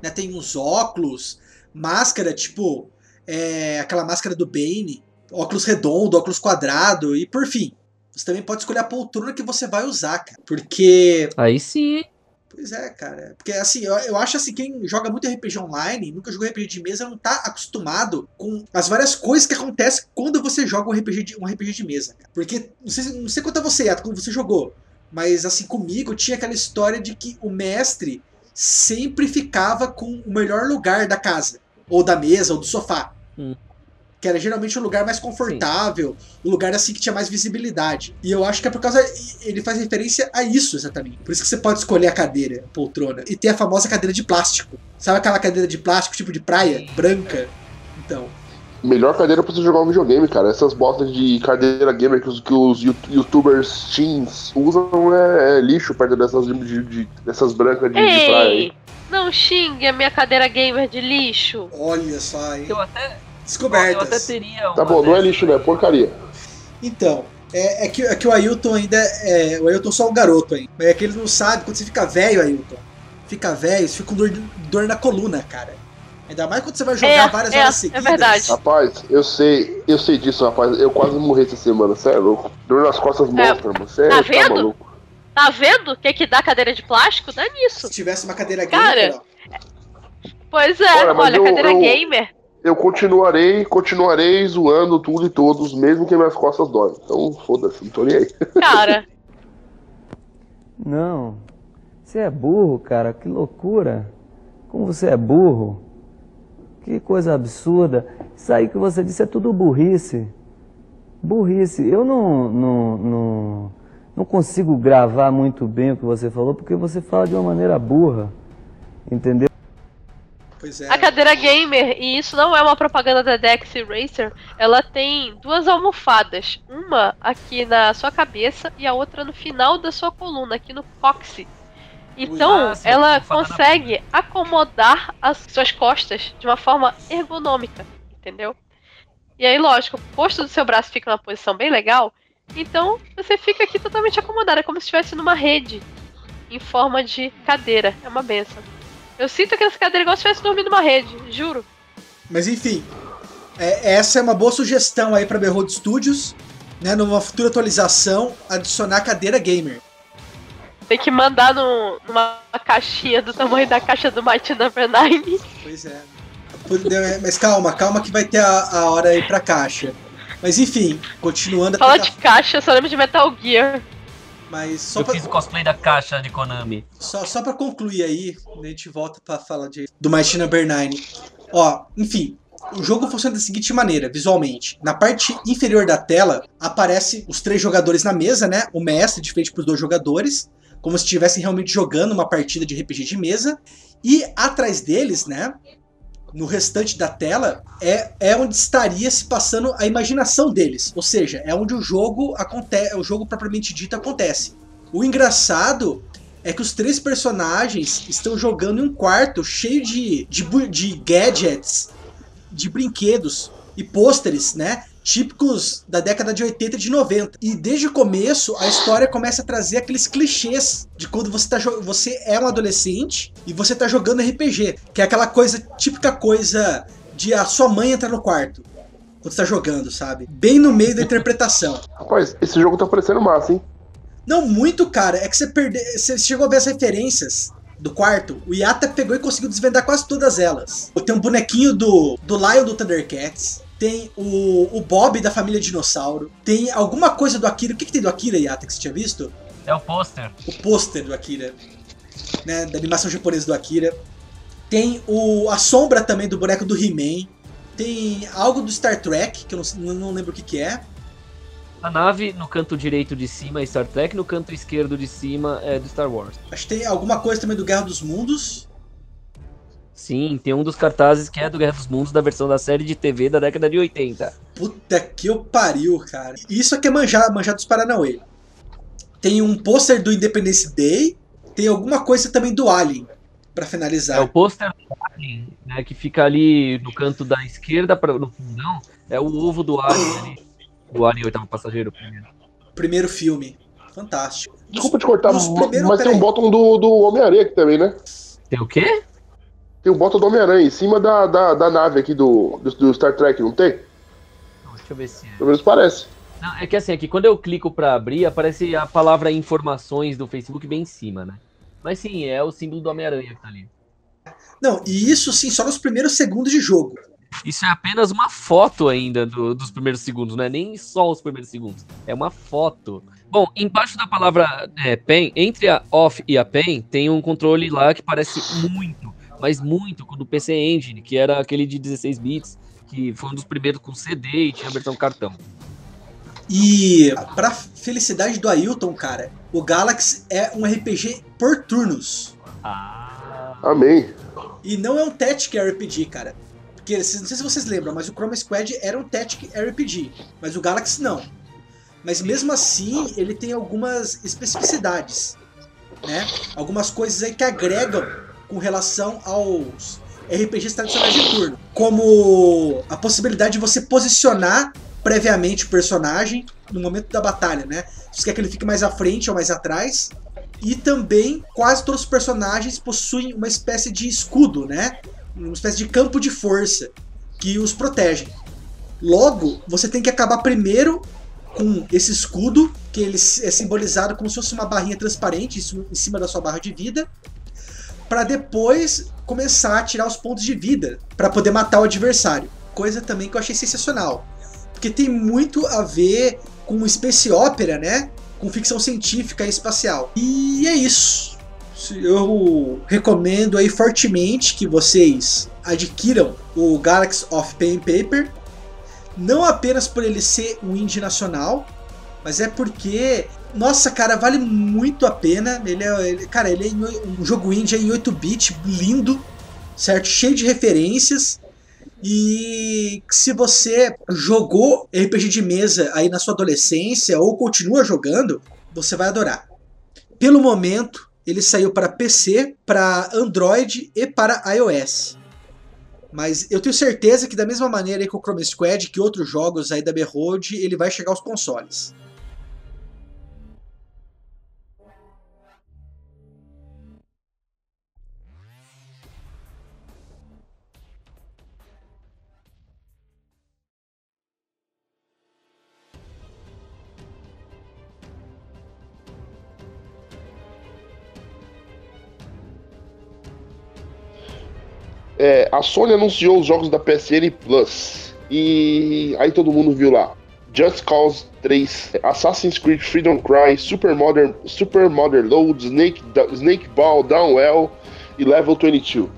né? Tem uns óculos, máscara, tipo é, aquela máscara do Bane, óculos redondo, óculos quadrado e por fim, você também pode escolher a poltrona que você vai usar, cara. Porque. Aí sim. Pois é, cara. Porque assim, eu, eu acho assim, quem joga muito RPG online, nunca jogou RPG de mesa, não tá acostumado com as várias coisas que acontecem quando você joga um RPG de, um RPG de mesa. Cara. Porque, não sei, não sei quanto a você, Yato, quando você jogou. Mas assim, comigo tinha aquela história de que o mestre sempre ficava com o melhor lugar da casa. Ou da mesa, ou do sofá. Hum que era geralmente um lugar mais confortável, Sim. um lugar assim que tinha mais visibilidade. E eu acho que é por causa. Ele faz referência a isso exatamente. Por isso que você pode escolher a cadeira, a poltrona. E tem a famosa cadeira de plástico. Sabe aquela cadeira de plástico, tipo de praia, branca? Então. Melhor cadeira pra você jogar um videogame, cara. Essas botas de cadeira gamer que os, que os youtubers teens usam é, é lixo perto dessas, de, de, dessas brancas de, Ei, de praia aí. Não xingue a minha cadeira gamer de lixo. Olha só, hein? Eu até, descobertas. Eu até teria Tá bom, não é lixo, né? É porcaria. Então, é, é, que, é que o Ailton ainda é. O Ailton só é um garoto ainda. É que ele não sabe, quando você fica velho, Ailton, fica velho, você fica com dor, dor na coluna, cara. Ainda mais quando você vai jogar é, várias é, horas é seguidas. É verdade. Rapaz, eu sei, eu sei disso, rapaz. Eu quase morri essa semana, você é louco. Dor nas costas é. mostra, mano. Você tá tá vendo? maluco. Tá vendo o que, que dá cadeira de plástico? Dá nisso. Se tivesse uma cadeira Cara, gamer, ó. Pois é, Olha, olha, eu- cadeira eu- gamer. Eu continuarei, continuarei zoando tudo e todos, mesmo que minhas costas doem. Então, foda-se, não tô nem aí. Cara, Não. Você é burro, cara. Que loucura. Como você é burro. Que coisa absurda. Isso aí que você disse é tudo burrice. Burrice. Eu não, não, não, não consigo gravar muito bem o que você falou porque você fala de uma maneira burra. Entendeu? Pois é. a cadeira gamer, e isso não é uma propaganda da Dex Racer, ela tem duas almofadas. Uma aqui na sua cabeça e a outra no final da sua coluna, aqui no cóccix. Então, sim, ela consegue acomodar as suas costas de uma forma ergonômica, entendeu? E aí, lógico, o posto do seu braço fica numa posição bem legal, então você fica aqui totalmente acomodada, como se estivesse numa rede em forma de cadeira. É uma benção. Eu sinto que essa cadeira é igual se estivesse dormindo numa rede, juro. Mas enfim, é- essa é uma boa sugestão aí pra Behold Studios, né? Numa futura atualização, adicionar cadeira gamer. Tem que mandar no- numa caixinha do tamanho da caixa do Mighty Number 9. Pois é. Por- Mas calma, calma que vai ter a, a hora aí pra caixa. Mas enfim, continuando a Fala tentar- de caixa, só lembro de Metal Gear. Mas só Eu pra, fiz o cosplay da caixa de Konami. só, só pra concluir aí, a gente volta pra falar de, do Mighty Number 9. Ó, enfim, o jogo funciona da seguinte maneira, visualmente. Na parte inferior da tela, aparece os três jogadores na mesa, né? O mestre de frente pros dois jogadores, como se estivessem realmente jogando uma partida de RPG de mesa. E atrás deles, né? No restante da tela, é, é onde estaria se passando a imaginação deles. Ou seja, é onde o jogo acontece, o jogo propriamente dito acontece. O engraçado é que os três personagens estão jogando em um quarto cheio de, de, de gadgets, de brinquedos e pôsteres, né? Típicos da década de 80 e de 90. E desde o começo, a história começa a trazer aqueles clichês de quando você, tá, você é um adolescente e você tá jogando RPG. Que é aquela coisa, típica coisa de a sua mãe entrar no quarto. Quando você tá jogando, sabe? Bem no meio da interpretação. Rapaz, esse jogo tá parecendo massa, hein? Não, muito, cara. É que você perdeu. Você chegou a ver as referências do quarto. O Yata pegou e conseguiu desvendar quase todas elas. Tem um bonequinho do, do Lion do Thundercats. Tem o, o Bob da família Dinossauro. Tem alguma coisa do Akira. O que, que tem do Akira, Yata, que você tinha visto? É o pôster. O pôster do Akira. Né, da animação japonesa do Akira. Tem o, a sombra também do boneco do He-Man. Tem algo do Star Trek, que eu não, não lembro o que, que é. A nave no canto direito de cima é Star Trek, no canto esquerdo de cima é do Star Wars. Acho que tem alguma coisa também do Guerra dos Mundos. Sim, tem um dos cartazes que é do Guerra dos Mundos da versão da série de TV da década de 80. Puta que eu pariu, cara. Isso aqui é manjar, manjar dos Paranauê. Tem um pôster do Independence Day. Tem alguma coisa também do Alien, pra finalizar. É o pôster do Alien, né, que fica ali no canto da esquerda, pra, no fundão, é o ovo do Alien ali. O Alien oitavo passageiro primeiro. Primeiro filme. Fantástico. Desculpa te cortar, Nos mas primeiros- tem um bottom do, do Homem-Aranha aqui também, né? Tem o quê? Tem um bottom do Homem-Aranha em cima da, da, da nave aqui do, do, do Star Trek, não tem? Não, deixa eu ver se é. Pelo menos parece. Não, é que assim, aqui quando eu clico pra abrir, aparece a palavra informações do Facebook bem em cima, né? Mas sim, é o símbolo do Homem-Aranha que tá ali. Não, e isso sim, só nos primeiros segundos de jogo. Isso é apenas uma foto ainda do- dos primeiros segundos, não é nem só os primeiros segundos. É uma foto. Bom, embaixo da palavra é, pen, entre a off e a pen, tem um controle lá que parece muito, mas muito, com o do PC Engine, que era aquele de 16 bits, que foi um dos primeiros com CD e tinha versão cartão. E pra felicidade do Ailton, cara, o Galaxy é um RPG por turnos. Ah. Amém. E não é um Tactic RPG, cara. Porque, não sei se vocês lembram, mas o Chroma Squad era um Tactic RPG. Mas o Galaxy não. Mas mesmo assim, ele tem algumas especificidades. Né? Algumas coisas aí que agregam com relação aos RPGs tradicionais de turno. Como a possibilidade de você posicionar previamente o personagem no momento da batalha, né? Se você quer que ele fique mais à frente ou mais atrás. E também quase todos os personagens possuem uma espécie de escudo, né? Uma espécie de campo de força que os protege. Logo, você tem que acabar primeiro com esse escudo, que ele é simbolizado como se fosse uma barrinha transparente em cima da sua barra de vida, para depois começar a tirar os pontos de vida para poder matar o adversário. Coisa também que eu achei sensacional, porque tem muito a ver com space opera, né? Com ficção científica e espacial. E é isso. Eu recomendo aí fortemente que vocês adquiram o Galaxy of Pen Paper, não apenas por ele ser um indie nacional, mas é porque, nossa, cara, vale muito a pena. Ele é, ele, cara, ele é um jogo indie em 8-bit, lindo, certo? Cheio de referências. E se você jogou RPG de mesa aí na sua adolescência ou continua jogando, você vai adorar. Pelo momento, ele saiu para PC, para Android e para iOS. Mas eu tenho certeza que da mesma maneira que o Chrome Squad, que outros jogos aí da Behold, ele vai chegar aos consoles. É, a Sony anunciou os jogos da PSN Plus. E aí todo mundo viu lá. Just Cause 3, Assassin's Creed Freedom Cry, Super Modern, Super Modern Load, Snake, Snake Ball, Downwell e Level 22.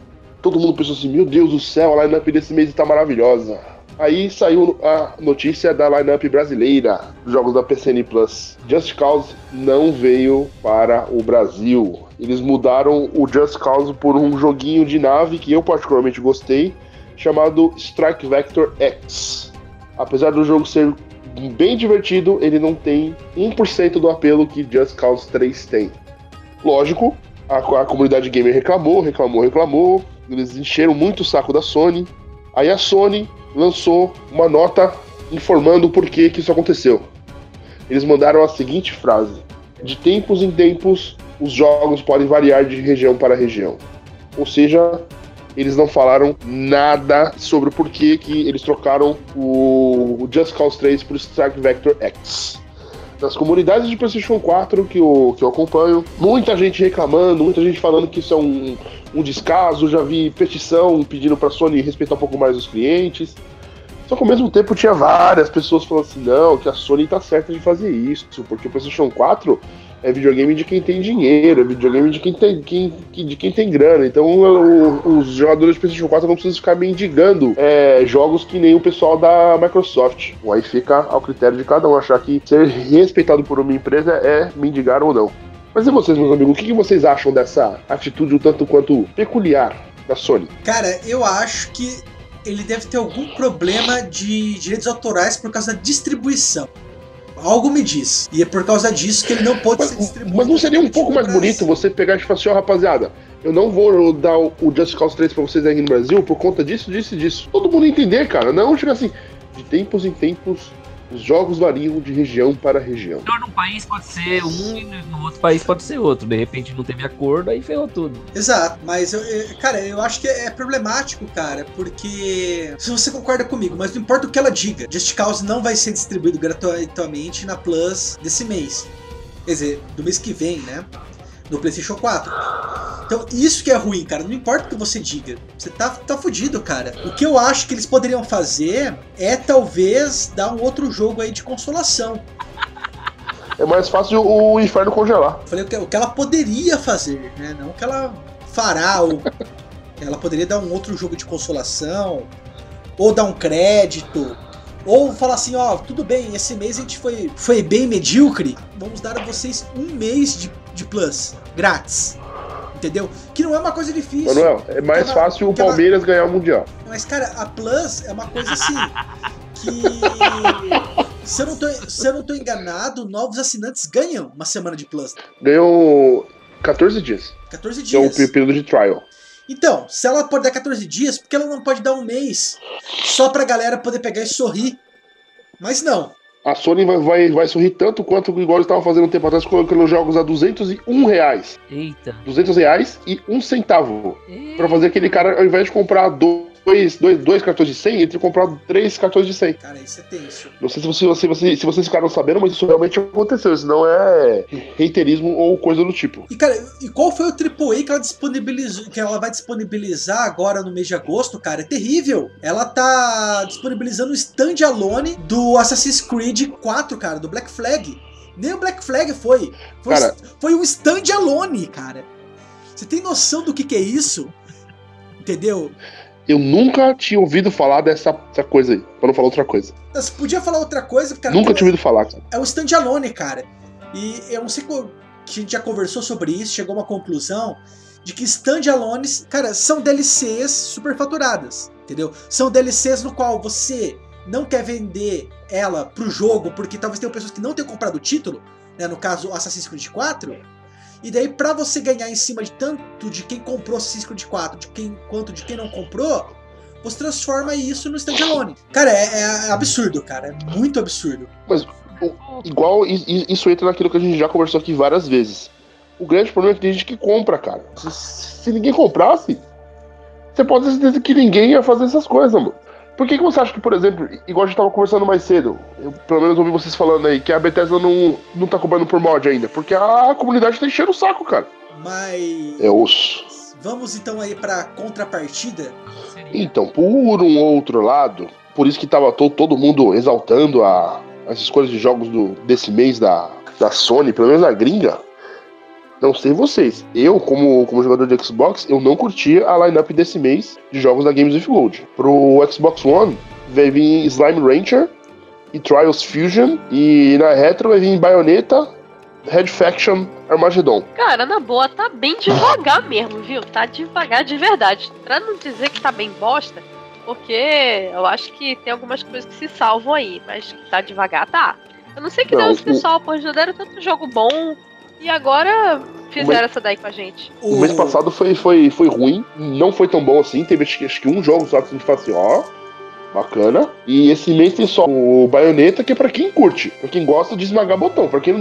Todo mundo pensou assim, meu Deus do céu, a lineup desse mês está maravilhosa. Aí saiu a notícia da lineup brasileira jogos da PCN Plus. Just Cause não veio para o Brasil. Eles mudaram o Just Cause por um joguinho de nave que eu particularmente gostei, chamado Strike Vector X. Apesar do jogo ser bem divertido, ele não tem 1% do apelo que Just Cause 3 tem. Lógico, a, a comunidade gamer reclamou, reclamou, reclamou. Eles encheram muito o saco da Sony. Aí a Sony lançou uma nota informando o porquê que isso aconteceu. Eles mandaram a seguinte frase: De tempos em tempos, os jogos podem variar de região para região. Ou seja, eles não falaram nada sobre o porquê que eles trocaram o Just Cause 3 por Strike Vector X. Nas comunidades de PlayStation 4 que eu, que eu acompanho, muita gente reclamando, muita gente falando que isso é um, um descaso. Já vi petição pedindo para a Sony respeitar um pouco mais os clientes. Só que ao mesmo tempo tinha várias pessoas falando assim: não, que a Sony tá certa de fazer isso, porque o PlayStation 4 é videogame de quem tem dinheiro, é videogame de quem tem, quem, de quem tem grana. Então o, os jogadores de PlayStation 4 não precisam ficar mendigando é, jogos que nem o pessoal da Microsoft. Aí fica ao critério de cada um achar que ser respeitado por uma empresa é mendigar ou não. Mas e vocês, meus amigos, o que vocês acham dessa atitude um tanto quanto peculiar da Sony? Cara, eu acho que ele deve ter algum problema de direitos autorais por causa da distribuição. Algo me diz. E é por causa disso que ele não pode mas, ser distribuído. Mas não seria um pouco mais bonito você pegar e falar assim, ó, rapaziada, eu não vou dar o Just Cause 3 pra vocês aqui no Brasil por conta disso, disso e disso. Todo mundo entender, cara. Não chega assim, de tempos em tempos, os jogos variam de região para região. Então, num país pode ser um e no outro país pode ser outro. De repente não teve acordo, aí ferrou tudo. Exato, mas, eu, eu, cara, eu acho que é problemático, cara, porque. Se você concorda comigo, mas não importa o que ela diga, Just Cause não vai ser distribuído gratuitamente na Plus desse mês. Quer dizer, do mês que vem, né? No PlayStation 4. Então, isso que é ruim, cara. Não importa o que você diga. Você tá, tá fudido, cara. O que eu acho que eles poderiam fazer é talvez dar um outro jogo aí de consolação. É mais fácil o inferno congelar. Falei o que, o que ela poderia fazer, né? Não o que ela fará. Ou... ela poderia dar um outro jogo de consolação. Ou dar um crédito. Ou falar assim, ó, tudo bem, esse mês a gente foi, foi bem medíocre. Vamos dar a vocês um mês de de Plus, grátis. Entendeu? Que não é uma coisa difícil. Manuel, é mais ela, fácil o Palmeiras ela... ganhar o Mundial. Mas, cara, a Plus é uma coisa assim. que. se, eu não tô, se eu não tô enganado, novos assinantes ganham uma semana de Plus. Ganham 14 dias. 14 dias. É um período de trial. Então, se ela pode dar 14 dias, por que ela não pode dar um mês? Só pra galera poder pegar e sorrir. Mas não a Sony vai, vai, vai sorrir tanto quanto igual eles estavam fazendo um tempo atrás, colocando jogos a 201 reais. Eita. 200 reais e um centavo. Eita. Pra fazer aquele cara, ao invés de comprar 12 dois, dois, dois cartões de 100, ele teria comprado três cartões de 100. Cara, isso é tenso. Não sei se, você, se, você, se vocês ficaram sabendo, mas isso realmente aconteceu. Isso não é reiterismo ou coisa do tipo. E cara, e qual foi o AAA que ela disponibilizou, que ela vai disponibilizar agora no mês de agosto, cara? É terrível. Ela tá disponibilizando o standalone do Assassin's Creed 4, cara, do Black Flag. Nem o Black Flag foi. Foi, Cara- foi um standalone, cara. Você tem noção do que, que é isso? Entendeu? Eu nunca tinha ouvido falar dessa, dessa coisa aí, pra não falar outra coisa. Você podia falar outra coisa, cara. nunca tinha ouvido falar, cara. é um standalone, cara. E eu não sei que a gente já conversou sobre isso, chegou a uma conclusão de que standalones, cara, são DLCs superfaturadas, entendeu? São DLCs no qual você não quer vender ela pro jogo, porque talvez tenham pessoas que não tenham comprado o título, né, no caso Assassin's Creed 4, e daí pra você ganhar em cima de tanto de quem comprou Assassin's Creed 4, de quem, quanto de quem não comprou, você transforma isso no standalone. Cara, é, é absurdo, cara, é muito absurdo. Igual i- i- isso entra naquilo que a gente já conversou aqui várias vezes. O grande problema é que tem gente que compra, cara. Se, se ninguém comprasse, você pode ter certeza que ninguém ia fazer essas coisas, mano. Por que, que você acha que, por exemplo, igual a gente tava conversando mais cedo, eu pelo menos ouvi vocês falando aí, que a Bethesda não, não tá cobrando por mod ainda? Porque a comunidade tá enchendo o saco, cara. Mas É osso. vamos então aí pra contrapartida. Então, por um outro lado, por isso que tava to- todo mundo exaltando a- as escolhas de jogos do- desse mês da, da Sony, pelo menos a gringa. Não sei vocês. Eu, como, como jogador de Xbox, eu não curti a lineup desse mês de jogos da Games with Gold. Pro Xbox One, vai vir Slime Rancher e Trials Fusion. E na Retro vai vir Bayonetta, Red Faction, Armageddon. Cara, na boa, tá bem devagar mesmo, viu? Tá devagar de verdade. Pra não dizer que tá bem bosta, porque eu acho que tem algumas coisas que se salvam aí, mas tá devagar, tá. Eu não sei que Não, deu esse o- pessoal, pô, já deram tanto jogo bom e agora fizeram essa daí com a gente. O mês passado foi, foi, foi ruim, não foi tão bom assim. Teve acho que, acho que um jogo só que a gente fala assim, ó, bacana. E esse mês tem só o Bayonetta, que é pra quem curte, pra quem gosta de esmagar botão. Pra quem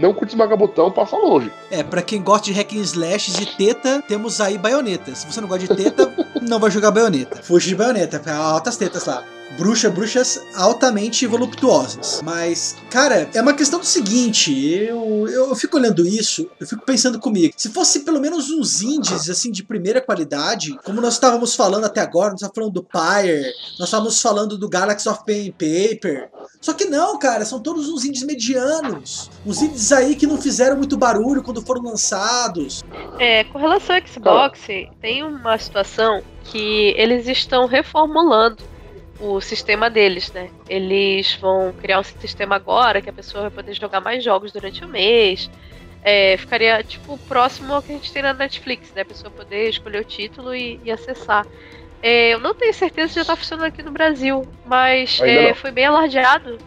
não curte esmagar botão, passa longe. É, pra quem gosta de hack and slash e teta, temos aí baioneta. Se você não gosta de teta, não vai jogar baioneta. Fuge de baioneta, altas tetas lá. Bruxa, bruxas altamente voluptuosas. Mas, cara, é uma questão do seguinte: eu, eu, fico olhando isso, eu fico pensando comigo. Se fosse pelo menos uns indies, assim, de primeira qualidade, como nós estávamos falando até agora, nós estávamos falando do Pyre, nós estávamos falando do Galaxy of Pen and Paper. Só que não, cara, são todos uns indies medianos. Uns indies aí que não fizeram muito barulho quando foram lançados. É, com relação ao Xbox, tem uma situação que eles estão reformulando o sistema deles, né? Eles vão criar um sistema agora que a pessoa vai poder jogar mais jogos durante o mês. É, ficaria, tipo, próximo ao que a gente tem na Netflix, né? A pessoa poder escolher o título e, e acessar. É, eu não tenho certeza se já tá funcionando aqui no Brasil, mas é, foi bem alardeado,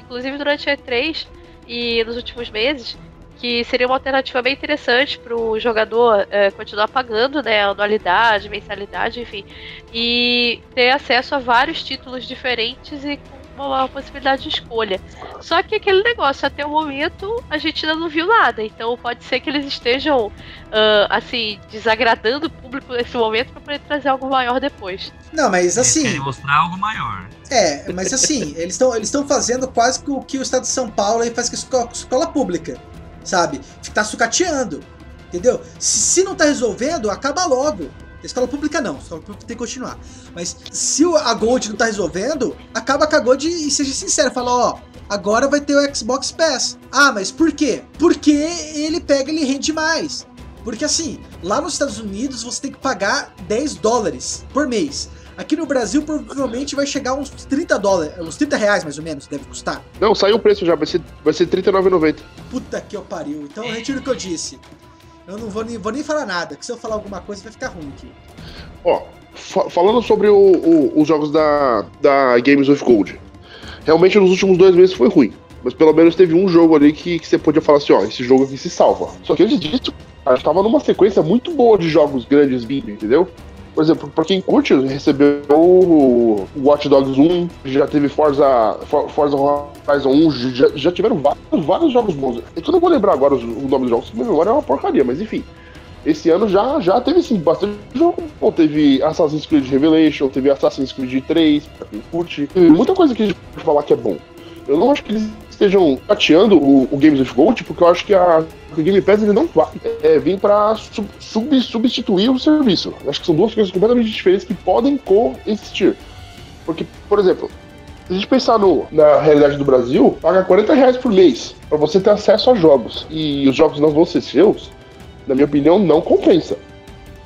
inclusive durante a E3 e nos últimos meses, que seria uma alternativa bem interessante para o jogador é, continuar pagando, né, anualidade, mensalidade, enfim, e ter acesso a vários títulos diferentes e com uma possibilidade de escolha. Só que aquele negócio, até o momento, a gente ainda não viu nada, então pode ser que eles estejam, ah, assim, desagradando o público nesse momento para poder trazer algo maior depois. Não, mas Eles assim. querem mostrar algo maior. É, mas assim, eles estão eles estão fazendo quase que o que o estado de São Paulo aí faz com a escola pública, sabe? Tá sucateando, entendeu? Se, se não tá resolvendo, acaba logo. A escola pública não, a escola pública tem que continuar. Mas se a Gold não tá resolvendo, acaba com a Gold e seja sincero, fala, ó, agora vai ter o Xbox Pass. Ah, mas por quê? Porque ele pega e ele rende mais. Porque assim, lá nos Estados Unidos você tem que pagar 10 dólares por mês. Aqui no Brasil provavelmente vai chegar uns 30 dólares, uns 30 reais mais ou menos, deve custar. Não, saiu o preço já, vai ser, vai ser R$39,90. Puta que eu pariu. Então eu retiro o que eu disse. Eu não vou nem, vou nem falar nada, que se eu falar alguma coisa vai ficar ruim aqui. Ó, fa- falando sobre o- o- os jogos da, da Games with Gold, realmente nos últimos dois meses foi ruim. Mas pelo menos teve um jogo ali que, que você podia falar assim, ó, esse jogo aqui se salva. Só que antes disso, a gente tava numa sequência muito boa de jogos grandes vindo, entendeu? Por exemplo, pra quem curte, recebeu o Watch Dogs 1, já teve Forza, For- Forza Horizon 1, já, já tiveram vários, vários jogos bons. É eu não vou lembrar agora os- nome dos jogos, minha memória é uma porcaria, mas enfim. esse ano já, já teve sim, bastante jogo. Bom, teve Assassin's Creed Revelation, teve Assassin's Creed 3, pra quem curte. Tem muita coisa que a gente pode falar que é bom. Eu não acho que eles estejam pateando o, o Games of Gold, porque eu acho que a, Game Pass ele não vai é, vir para sub, sub, substituir o serviço. Eu acho que são duas coisas completamente diferentes que podem coexistir. Porque, por exemplo, se a gente pensar no, na realidade do Brasil, paga 40 reais por mês para você ter acesso a jogos e os jogos não vão ser seus, na minha opinião, não compensa.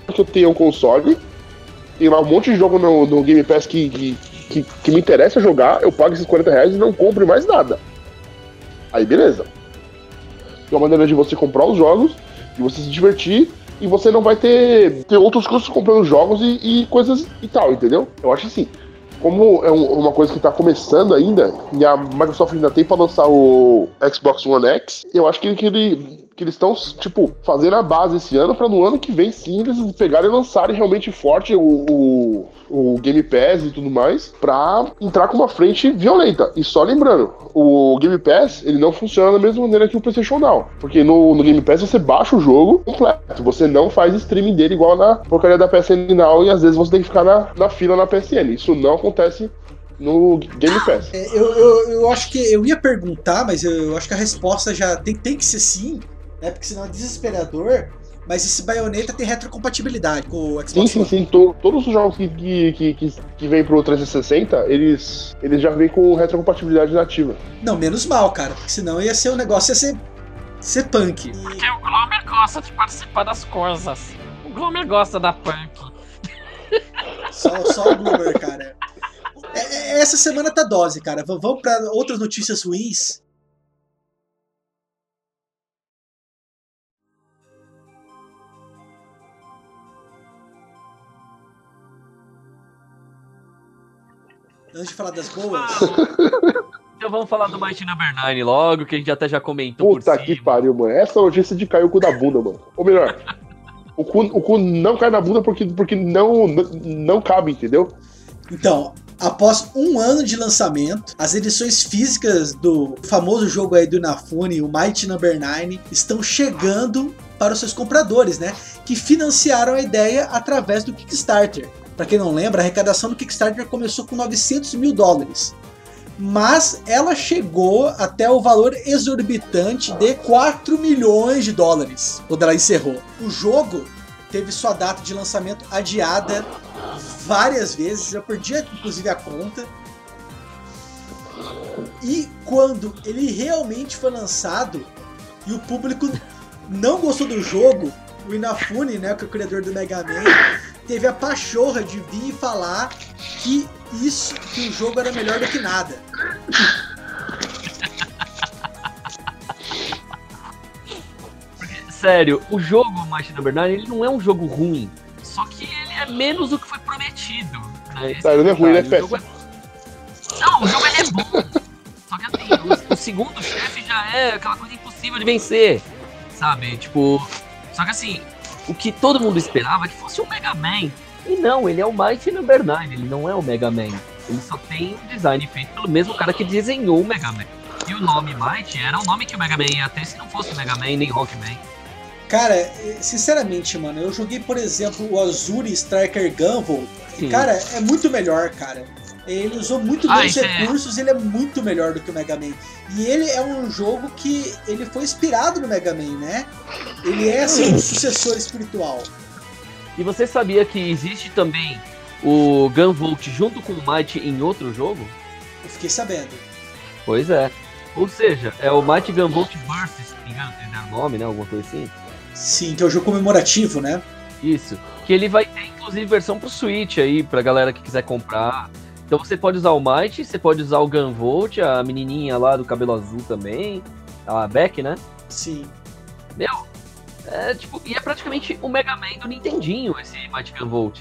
Porque eu tenho um console, tem lá um monte de jogo no, no Game Pass que, que, que, que, me interessa jogar, eu pago esses 40 reais e não compro mais nada. Aí beleza. É uma maneira de você comprar os jogos, de você se divertir, e você não vai ter, ter outros custos comprando jogos e, e coisas e tal, entendeu? Eu acho assim como é um, uma coisa que está começando ainda, e a Microsoft ainda tem para lançar o Xbox One X, eu acho que, que, ele, que eles estão, tipo, fazendo a base esse ano para no ano que vem sim eles pegarem e lançarem realmente forte o, o, o Game Pass e tudo mais, para entrar com uma frente violenta. E só lembrando, o Game Pass, ele não funciona da mesma maneira que o PlayStation Now. Porque no, no Game Pass você baixa o jogo completo, você não faz streaming dele igual na porcaria da PSN Now e às vezes você tem que ficar na, na fila na PSN. Isso não acontece no Game Pass. É, eu, eu, eu acho que eu ia perguntar, mas eu acho que a resposta já tem, tem que ser sim, né? Porque senão é desesperador. Mas esse Bayonetta tem retrocompatibilidade com o Xbox Sim, sim, sim. todos os jogos que, que, que, que vêm pro 360, eles, eles já vêm com retrocompatibilidade nativa. Não, menos mal, cara. Porque senão ia ser o um negócio, ia ser, ser punk. Porque o Glomer gosta de participar das coisas. O Glomer gosta da punk. Só, só o Glomer, cara. É, é, essa semana tá dose, cara. Vamos para outras notícias ruins. Antes de falar das boas. Então vamos falar do Mighty Number 9 logo, que a gente até já comentou Puta que pariu, mano. Essa notícia de cair o cu da bunda, mano. Ou melhor, o cu, o cu não cai na bunda porque, porque não, não, não cabe, entendeu? Então, Após um ano de lançamento, as edições físicas do famoso jogo aí do Inafune, o Mighty Number 9, estão chegando para os seus compradores, né? Que financiaram a ideia através do Kickstarter. Para quem não lembra, a arrecadação do Kickstarter começou com 900 mil dólares. Mas ela chegou até o valor exorbitante de 4 milhões de dólares quando ela encerrou. O jogo teve sua data de lançamento adiada várias vezes, eu perdi inclusive a conta. E quando ele realmente foi lançado e o público não gostou do jogo, o Inafune, né, que é o criador do Mega Man, teve a pachorra de vir e falar que isso, que o jogo era melhor do que nada. Sério, o jogo Mighty Number 9, ele não é um jogo ruim, só que ele é menos do que foi prometido. Né? Sério, não é ruim, ele é péssimo. É... Não, o jogo ele é bom. Só que assim, o, o segundo chefe já é aquela coisa impossível de vencer, sabe? Tipo, só que assim, o que todo mundo esperava que fosse o Mega Man. E não, ele é o Mighty Number 9, ele não é o Mega Man. Ele só tem um design feito pelo mesmo cara que desenhou o Mega Man. E o nome Mighty era o nome que o Mega Man ia ter se não fosse o Mega Man nem Rockman. Cara, sinceramente, mano, eu joguei, por exemplo, o Azuri Striker Gunvolt. E, cara, é muito melhor, cara. Ele usou muito ah, dos é. recursos, é. ele é muito melhor do que o Mega Man. E ele é um jogo que ele foi inspirado no Mega Man, né? Ele é assim, um sucessor espiritual. E você sabia que existe também o Gunvolt junto com o Might em outro jogo? Eu fiquei sabendo. Pois é. Ou seja, é o Might Gunvolt Burst, se não me engano, é o nome, né? Alguma coisa assim. Sim, que é o jogo comemorativo, né? Isso. Que ele vai ter, inclusive, versão pro Switch aí, pra galera que quiser comprar. Então você pode usar o Might, você pode usar o Gunvolt, a menininha lá do cabelo azul também, a Beck, né? Sim. Meu, é tipo, e é praticamente o Mega Man do Nintendinho, esse Might Gunvolt.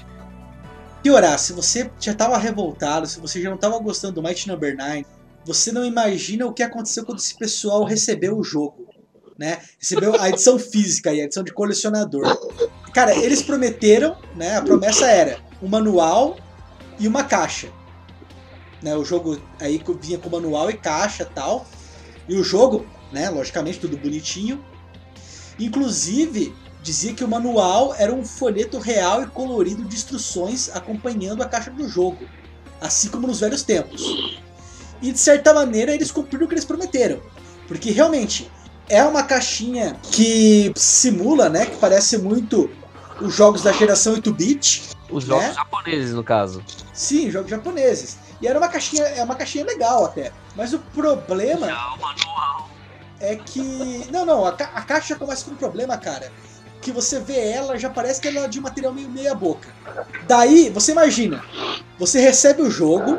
Piorar, se você já tava revoltado, se você já não tava gostando do Might Number 9, você não imagina o que aconteceu quando esse pessoal recebeu o jogo. Né? Recebeu a edição física e a edição de colecionador. Cara, eles prometeram, né? A promessa era um manual e uma caixa. Né, o jogo aí vinha com manual e caixa tal. E o jogo, né, logicamente, tudo bonitinho. Inclusive, dizia que o manual era um folheto real e colorido de instruções acompanhando a caixa do jogo, assim como nos velhos tempos. E de certa maneira eles cumpriram o que eles prometeram, porque realmente é uma caixinha que simula, né, que parece muito os jogos da geração 8-bit. Os jogos né? japoneses, no caso. Sim, jogos japoneses. E era uma caixinha, é uma caixinha legal até. Mas o problema é que. Não, não, a, ca- a caixa começa com um problema, cara. Que você vê ela, já parece que ela é de material meio meia boca. Daí, você imagina, você recebe o jogo,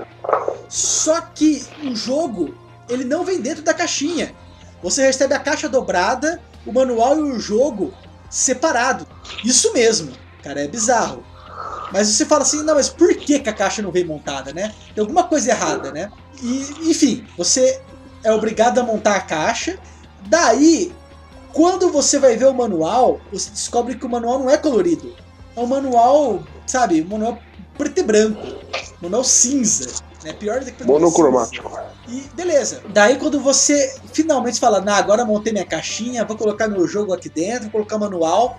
só que o jogo, ele não vem dentro da caixinha. Você recebe a caixa dobrada, o manual e o jogo separado. Isso mesmo, cara, é bizarro. Mas você fala assim, não, mas por que, que a caixa não vem montada, né? Tem alguma coisa errada, né? E, enfim, você é obrigado a montar a caixa. Daí, quando você vai ver o manual, você descobre que o manual não é colorido. É um manual, sabe, um manual preto e branco. Manual cinza. Né? Pior do que Monocromático. e beleza. Daí quando você finalmente fala, nah, agora montei minha caixinha, vou colocar meu jogo aqui dentro, vou colocar o manual,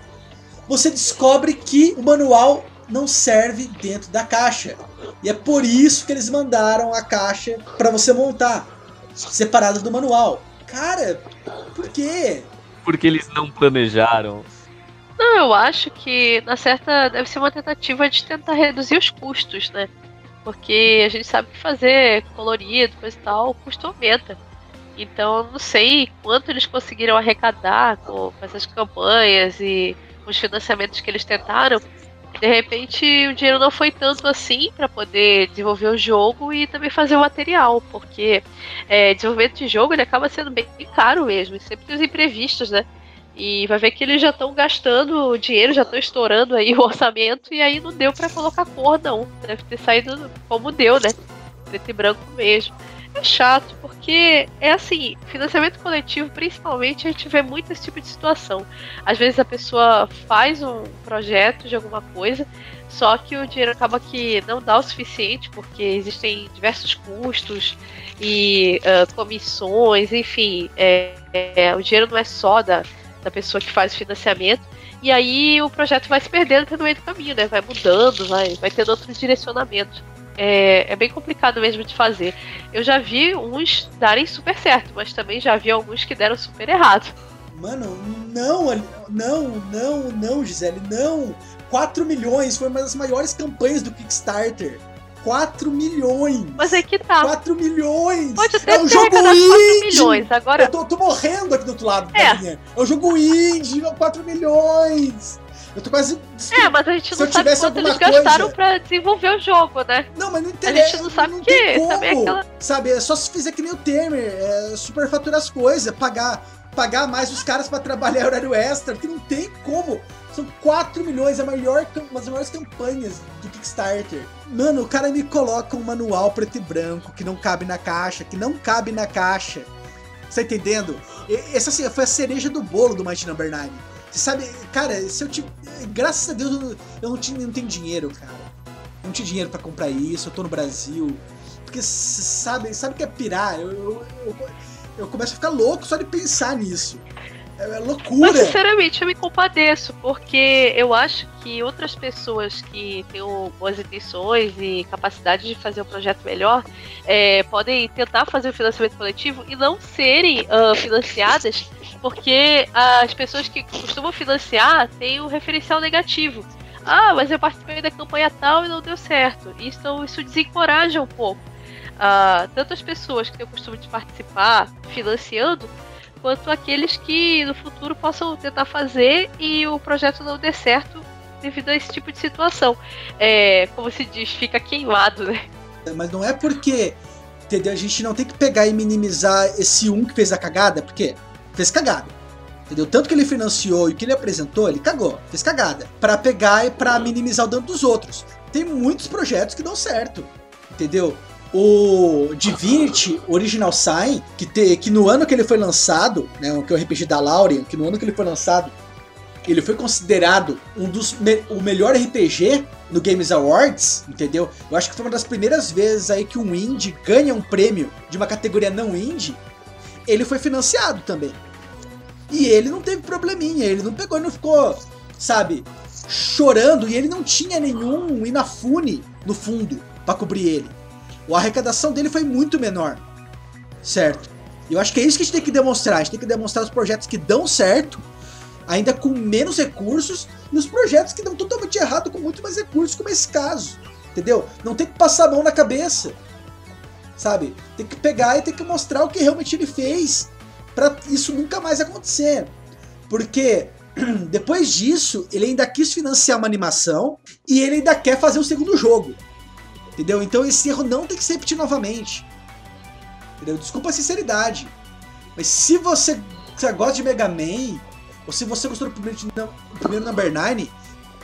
você descobre que o manual não serve dentro da caixa. E é por isso que eles mandaram a caixa para você montar, separada do manual. Cara, por quê? Porque eles não planejaram. Não, eu acho que na certa deve ser uma tentativa de tentar reduzir os custos, né? Porque a gente sabe que fazer colorido, coisa e tal, o custo aumenta. Então eu não sei quanto eles conseguiram arrecadar com, com essas campanhas e os financiamentos que eles tentaram. De repente o dinheiro não foi tanto assim para poder desenvolver o jogo e também fazer o material, porque é, desenvolvimento de jogo ele acaba sendo bem caro mesmo, sempre tem os imprevistos, né? E vai ver que eles já estão gastando dinheiro, já estão estourando aí o orçamento e aí não deu pra colocar cor não. Deve ter saído como deu, né? Preto e branco mesmo. É chato, porque é assim, financiamento coletivo, principalmente, a gente vê muito esse tipo de situação. Às vezes a pessoa faz um projeto de alguma coisa, só que o dinheiro acaba que não dá o suficiente, porque existem diversos custos e ah, comissões, enfim, é, é, o dinheiro não é só da, da pessoa que faz o financiamento. E aí o projeto vai se perdendo no meio do caminho, né? Vai mudando, vai, vai tendo outros direcionamentos. É, é bem complicado mesmo de fazer. Eu já vi uns darem super certo, mas também já vi alguns que deram super errado. Mano, não, não, não, não, Gisele, não. 4 milhões foi uma das maiores campanhas do Kickstarter. 4 milhões. Mas é que tá. 4 milhões! Pode é um jogo arrecadado 4 indie! milhões. Agora, Eu tô, tô morrendo aqui do outro lado É. da linha. É um jogo indie, 4 milhões! Eu tô quase. é, mas a gente Se não sabe quanto eles gastaram coisa- pra desenvolver o jogo, né? Não, mas não interessa. gente não sabe não que tem como, é aquela- Sabe, é só se fizer que nem o Temer, é, superfaturar as coisas, pagar, pagar mais os caras pra trabalhar horário extra, que não tem como. São 4 milhões, a maior, uma das maiores campanhas do Kickstarter. Mano, o cara me coloca um manual preto e branco que não cabe na caixa, que não cabe na caixa. Você tá entendendo? E- Essa assim, foi a cereja do bolo do Mighty Number 9. Você sabe, cara, se eu tive. Graças a Deus eu não, não, tenho dinheiro, cara. Eu não tinha dinheiro pra comprar isso, eu tô no Brasil. Porque sabe, sabe que é pirar? Eu, eu, eu, eu começo a ficar louco só de pensar nisso. É, é Mas loucura. sinceramente eu me compadeço, porque eu acho que outras pessoas que têm boas intenções e capacidade de fazer um projeto melhor é, podem tentar fazer o financiamento coletivo e não serem ah, financiadas, porque as pessoas que costumam financiar têm um referencial negativo. Ah, mas eu participei da campanha tal e não deu certo. Isso, isso desencoraja um pouco. ah, tanto as pessoas que têm o costume de participar financiando, quanto aqueles que no futuro possam tentar fazer e o projeto não dê certo devido a esse tipo de situação. É, como se diz, fica queimado, né? Mas não é porque. Entendeu? A gente não tem que pegar e minimizar esse um que fez a cagada, porque fez cagada. Entendeu? Tanto que ele financiou e o que ele apresentou, ele cagou, fez cagada. Pra pegar e pra minimizar o dano dos outros. Tem muitos projetos que dão certo. Entendeu? O Divinity Original Sign, que, te, que no ano que ele foi lançado, né, que é o RPG da Laurian, que no ano que ele foi lançado, ele foi considerado um dos me- o melhor RPG no Games Awards, entendeu? Eu acho que foi uma das primeiras vezes aí que um indie ganha um prêmio de uma categoria não indie. Ele foi financiado também. E ele não teve probleminha, ele não pegou e não ficou sabe, chorando e ele não tinha nenhum Inafune no fundo para cobrir ele. A arrecadação dele foi muito menor, certo? Eu acho que é isso que a gente tem que demonstrar. A gente tem que demonstrar os projetos que dão certo, ainda com menos recursos, e os projetos que dão totalmente errado com muito mais recursos, como esse caso. Entendeu? Não tem que passar a mão na cabeça. Sabe? Tem que pegar e tem que mostrar o que realmente ele fez para isso nunca mais acontecer. Porque depois disso, ele ainda quis financiar uma animação e ele ainda quer fazer o segundo jogo. Entendeu? Então esse erro não tem que se repetir novamente. Entendeu? Desculpa a sinceridade. Mas se você, você gosta de Mega Man, ou se você gostou do primeiro, primeiro Number 9,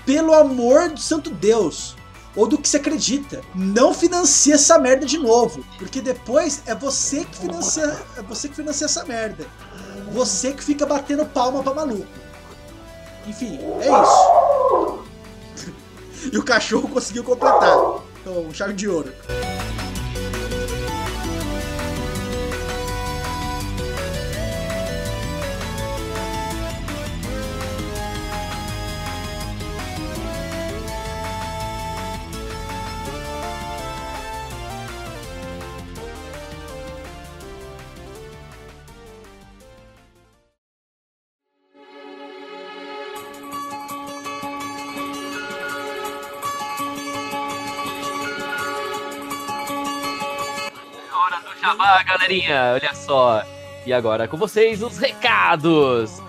pelo amor do santo Deus, ou do que você acredita, não financia essa merda de novo. Porque depois é você que financia, é você que financia essa merda. Você que fica batendo palma pra maluco. Enfim, é isso. e o cachorro conseguiu completar. Então, chave de ouro. Galerinha. Olha só. E agora com vocês os recados.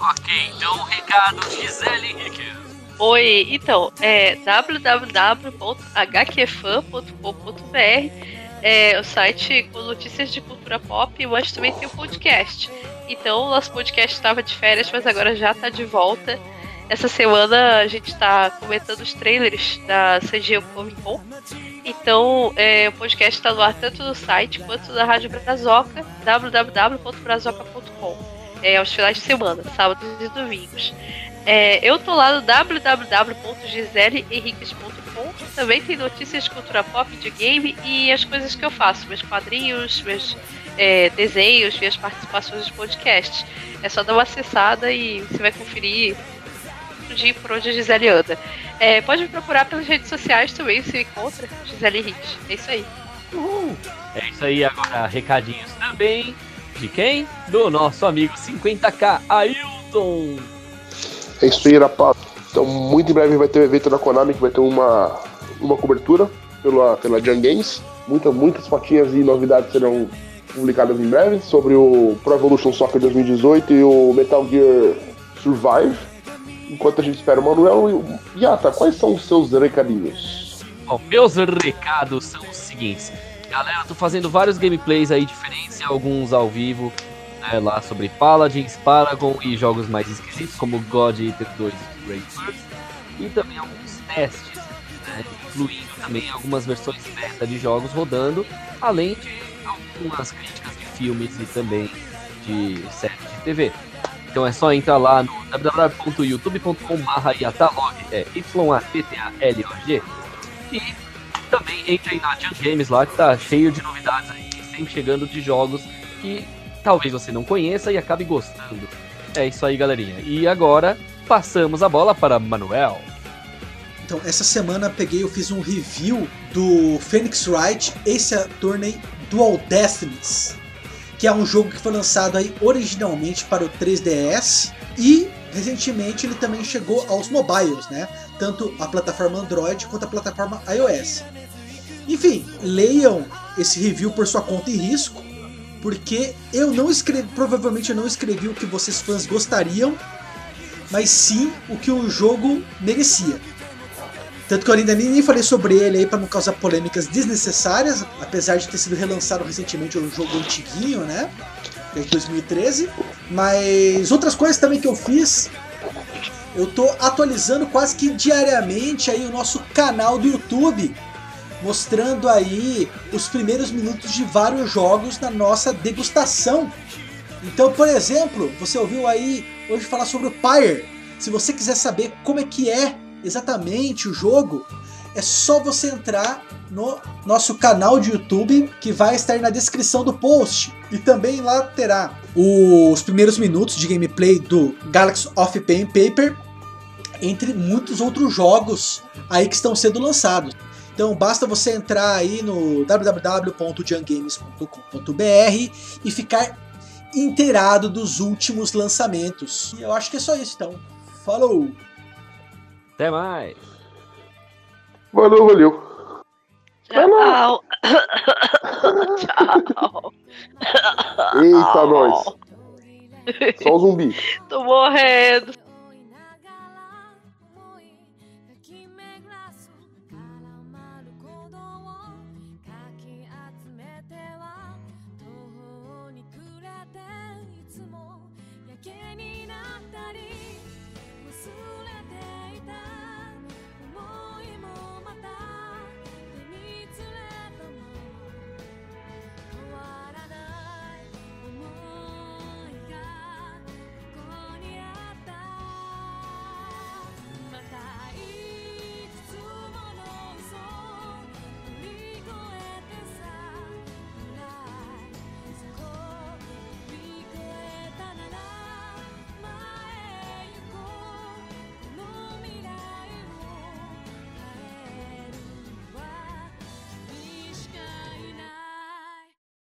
Ok, então recados Gisele Henrique. Oi, então, é www.hqfan.com.br é o site com notícias de cultura pop, mas também tem o podcast. Então, o nosso podcast estava de férias, mas agora já está de volta. Essa semana a gente está comentando os trailers da CG Comic Con. Então, é, o podcast está no ar tanto no site quanto na Rádio Brazoca, www.brazoca.com. É, aos finais de semana, sábados e domingos. É, eu tô lá no www.giselehenriques.com. Também tem notícias de cultura pop, de game e as coisas que eu faço, meus quadrinhos, meus é, desenhos, minhas participações nos podcasts. É só dar uma acessada e você vai conferir tudinho por onde a Gisele anda. É, pode me procurar pelas redes sociais também, se encontra Gisele Hicks. É isso aí. É isso aí, agora recadinhos também. De quem? Do nosso amigo 50k, Ailton. É isso aí, rapaz. Então, muito em breve vai ter um evento da Konami que vai ter uma, uma cobertura pela, pela Jam Games. Muita, muitas fotinhas e novidades serão publicadas em breve sobre o Pro Evolution Soccer 2018 e o Metal Gear Survive. Enquanto a gente espera o Manuel, Yata, quais são os seus recadinhos? Bom, meus recados são os seguintes. Galera, tô fazendo vários gameplays aí diferentes, alguns ao vivo, né, lá sobre Paladins, Paragon e jogos mais esquisitos, como God Eater 2 Great First, e também alguns testes, né, incluindo também algumas versões beta de jogos rodando, além de algumas críticas de filmes e também de séries de TV. Então é só entrar lá no www.youtube.com.br yatalog, é Y-A-T-T-A-L-O-G, e também entre aí na Jump Games lá, que tá cheio de novidades aí, sempre chegando de jogos que talvez você não conheça e acabe gostando. É isso aí, galerinha. E agora passamos a bola para Manuel. Então, essa semana peguei, eu fiz um review do Phoenix Wright Ace Attorney Dual Destinies, que é um jogo que foi lançado aí originalmente para o 3DS e recentemente ele também chegou aos mobiles, né? Tanto a plataforma Android quanto a plataforma iOS. Enfim, leiam esse review por sua conta e risco, porque eu não escrevi, provavelmente eu não escrevi o que vocês fãs gostariam, mas sim o que o jogo merecia. Tanto que eu ainda nem, falei sobre ele aí para não causar polêmicas desnecessárias, apesar de ter sido relançado recentemente um jogo antiguinho, né? De 2013. Mas outras coisas também que eu fiz, eu tô atualizando quase que diariamente aí o nosso canal do YouTube, mostrando aí os primeiros minutos de vários jogos na nossa degustação. Então, por exemplo, você ouviu aí hoje falar sobre o Pyre. Se você quiser saber como é que é exatamente o jogo, é só você entrar no nosso canal de YouTube, que vai estar na descrição do post. E também lá terá os primeiros minutos de gameplay do Galaxy of Pen Paper, entre muitos outros jogos aí que estão sendo lançados. Então basta você entrar aí no www.jangames.com.br e ficar inteirado dos últimos lançamentos. E eu acho que é só isso então. Falou! Até mais. Valeu, valeu. Tchau. Tchau. Eita, nós. Só o zumbi. Tô morrendo.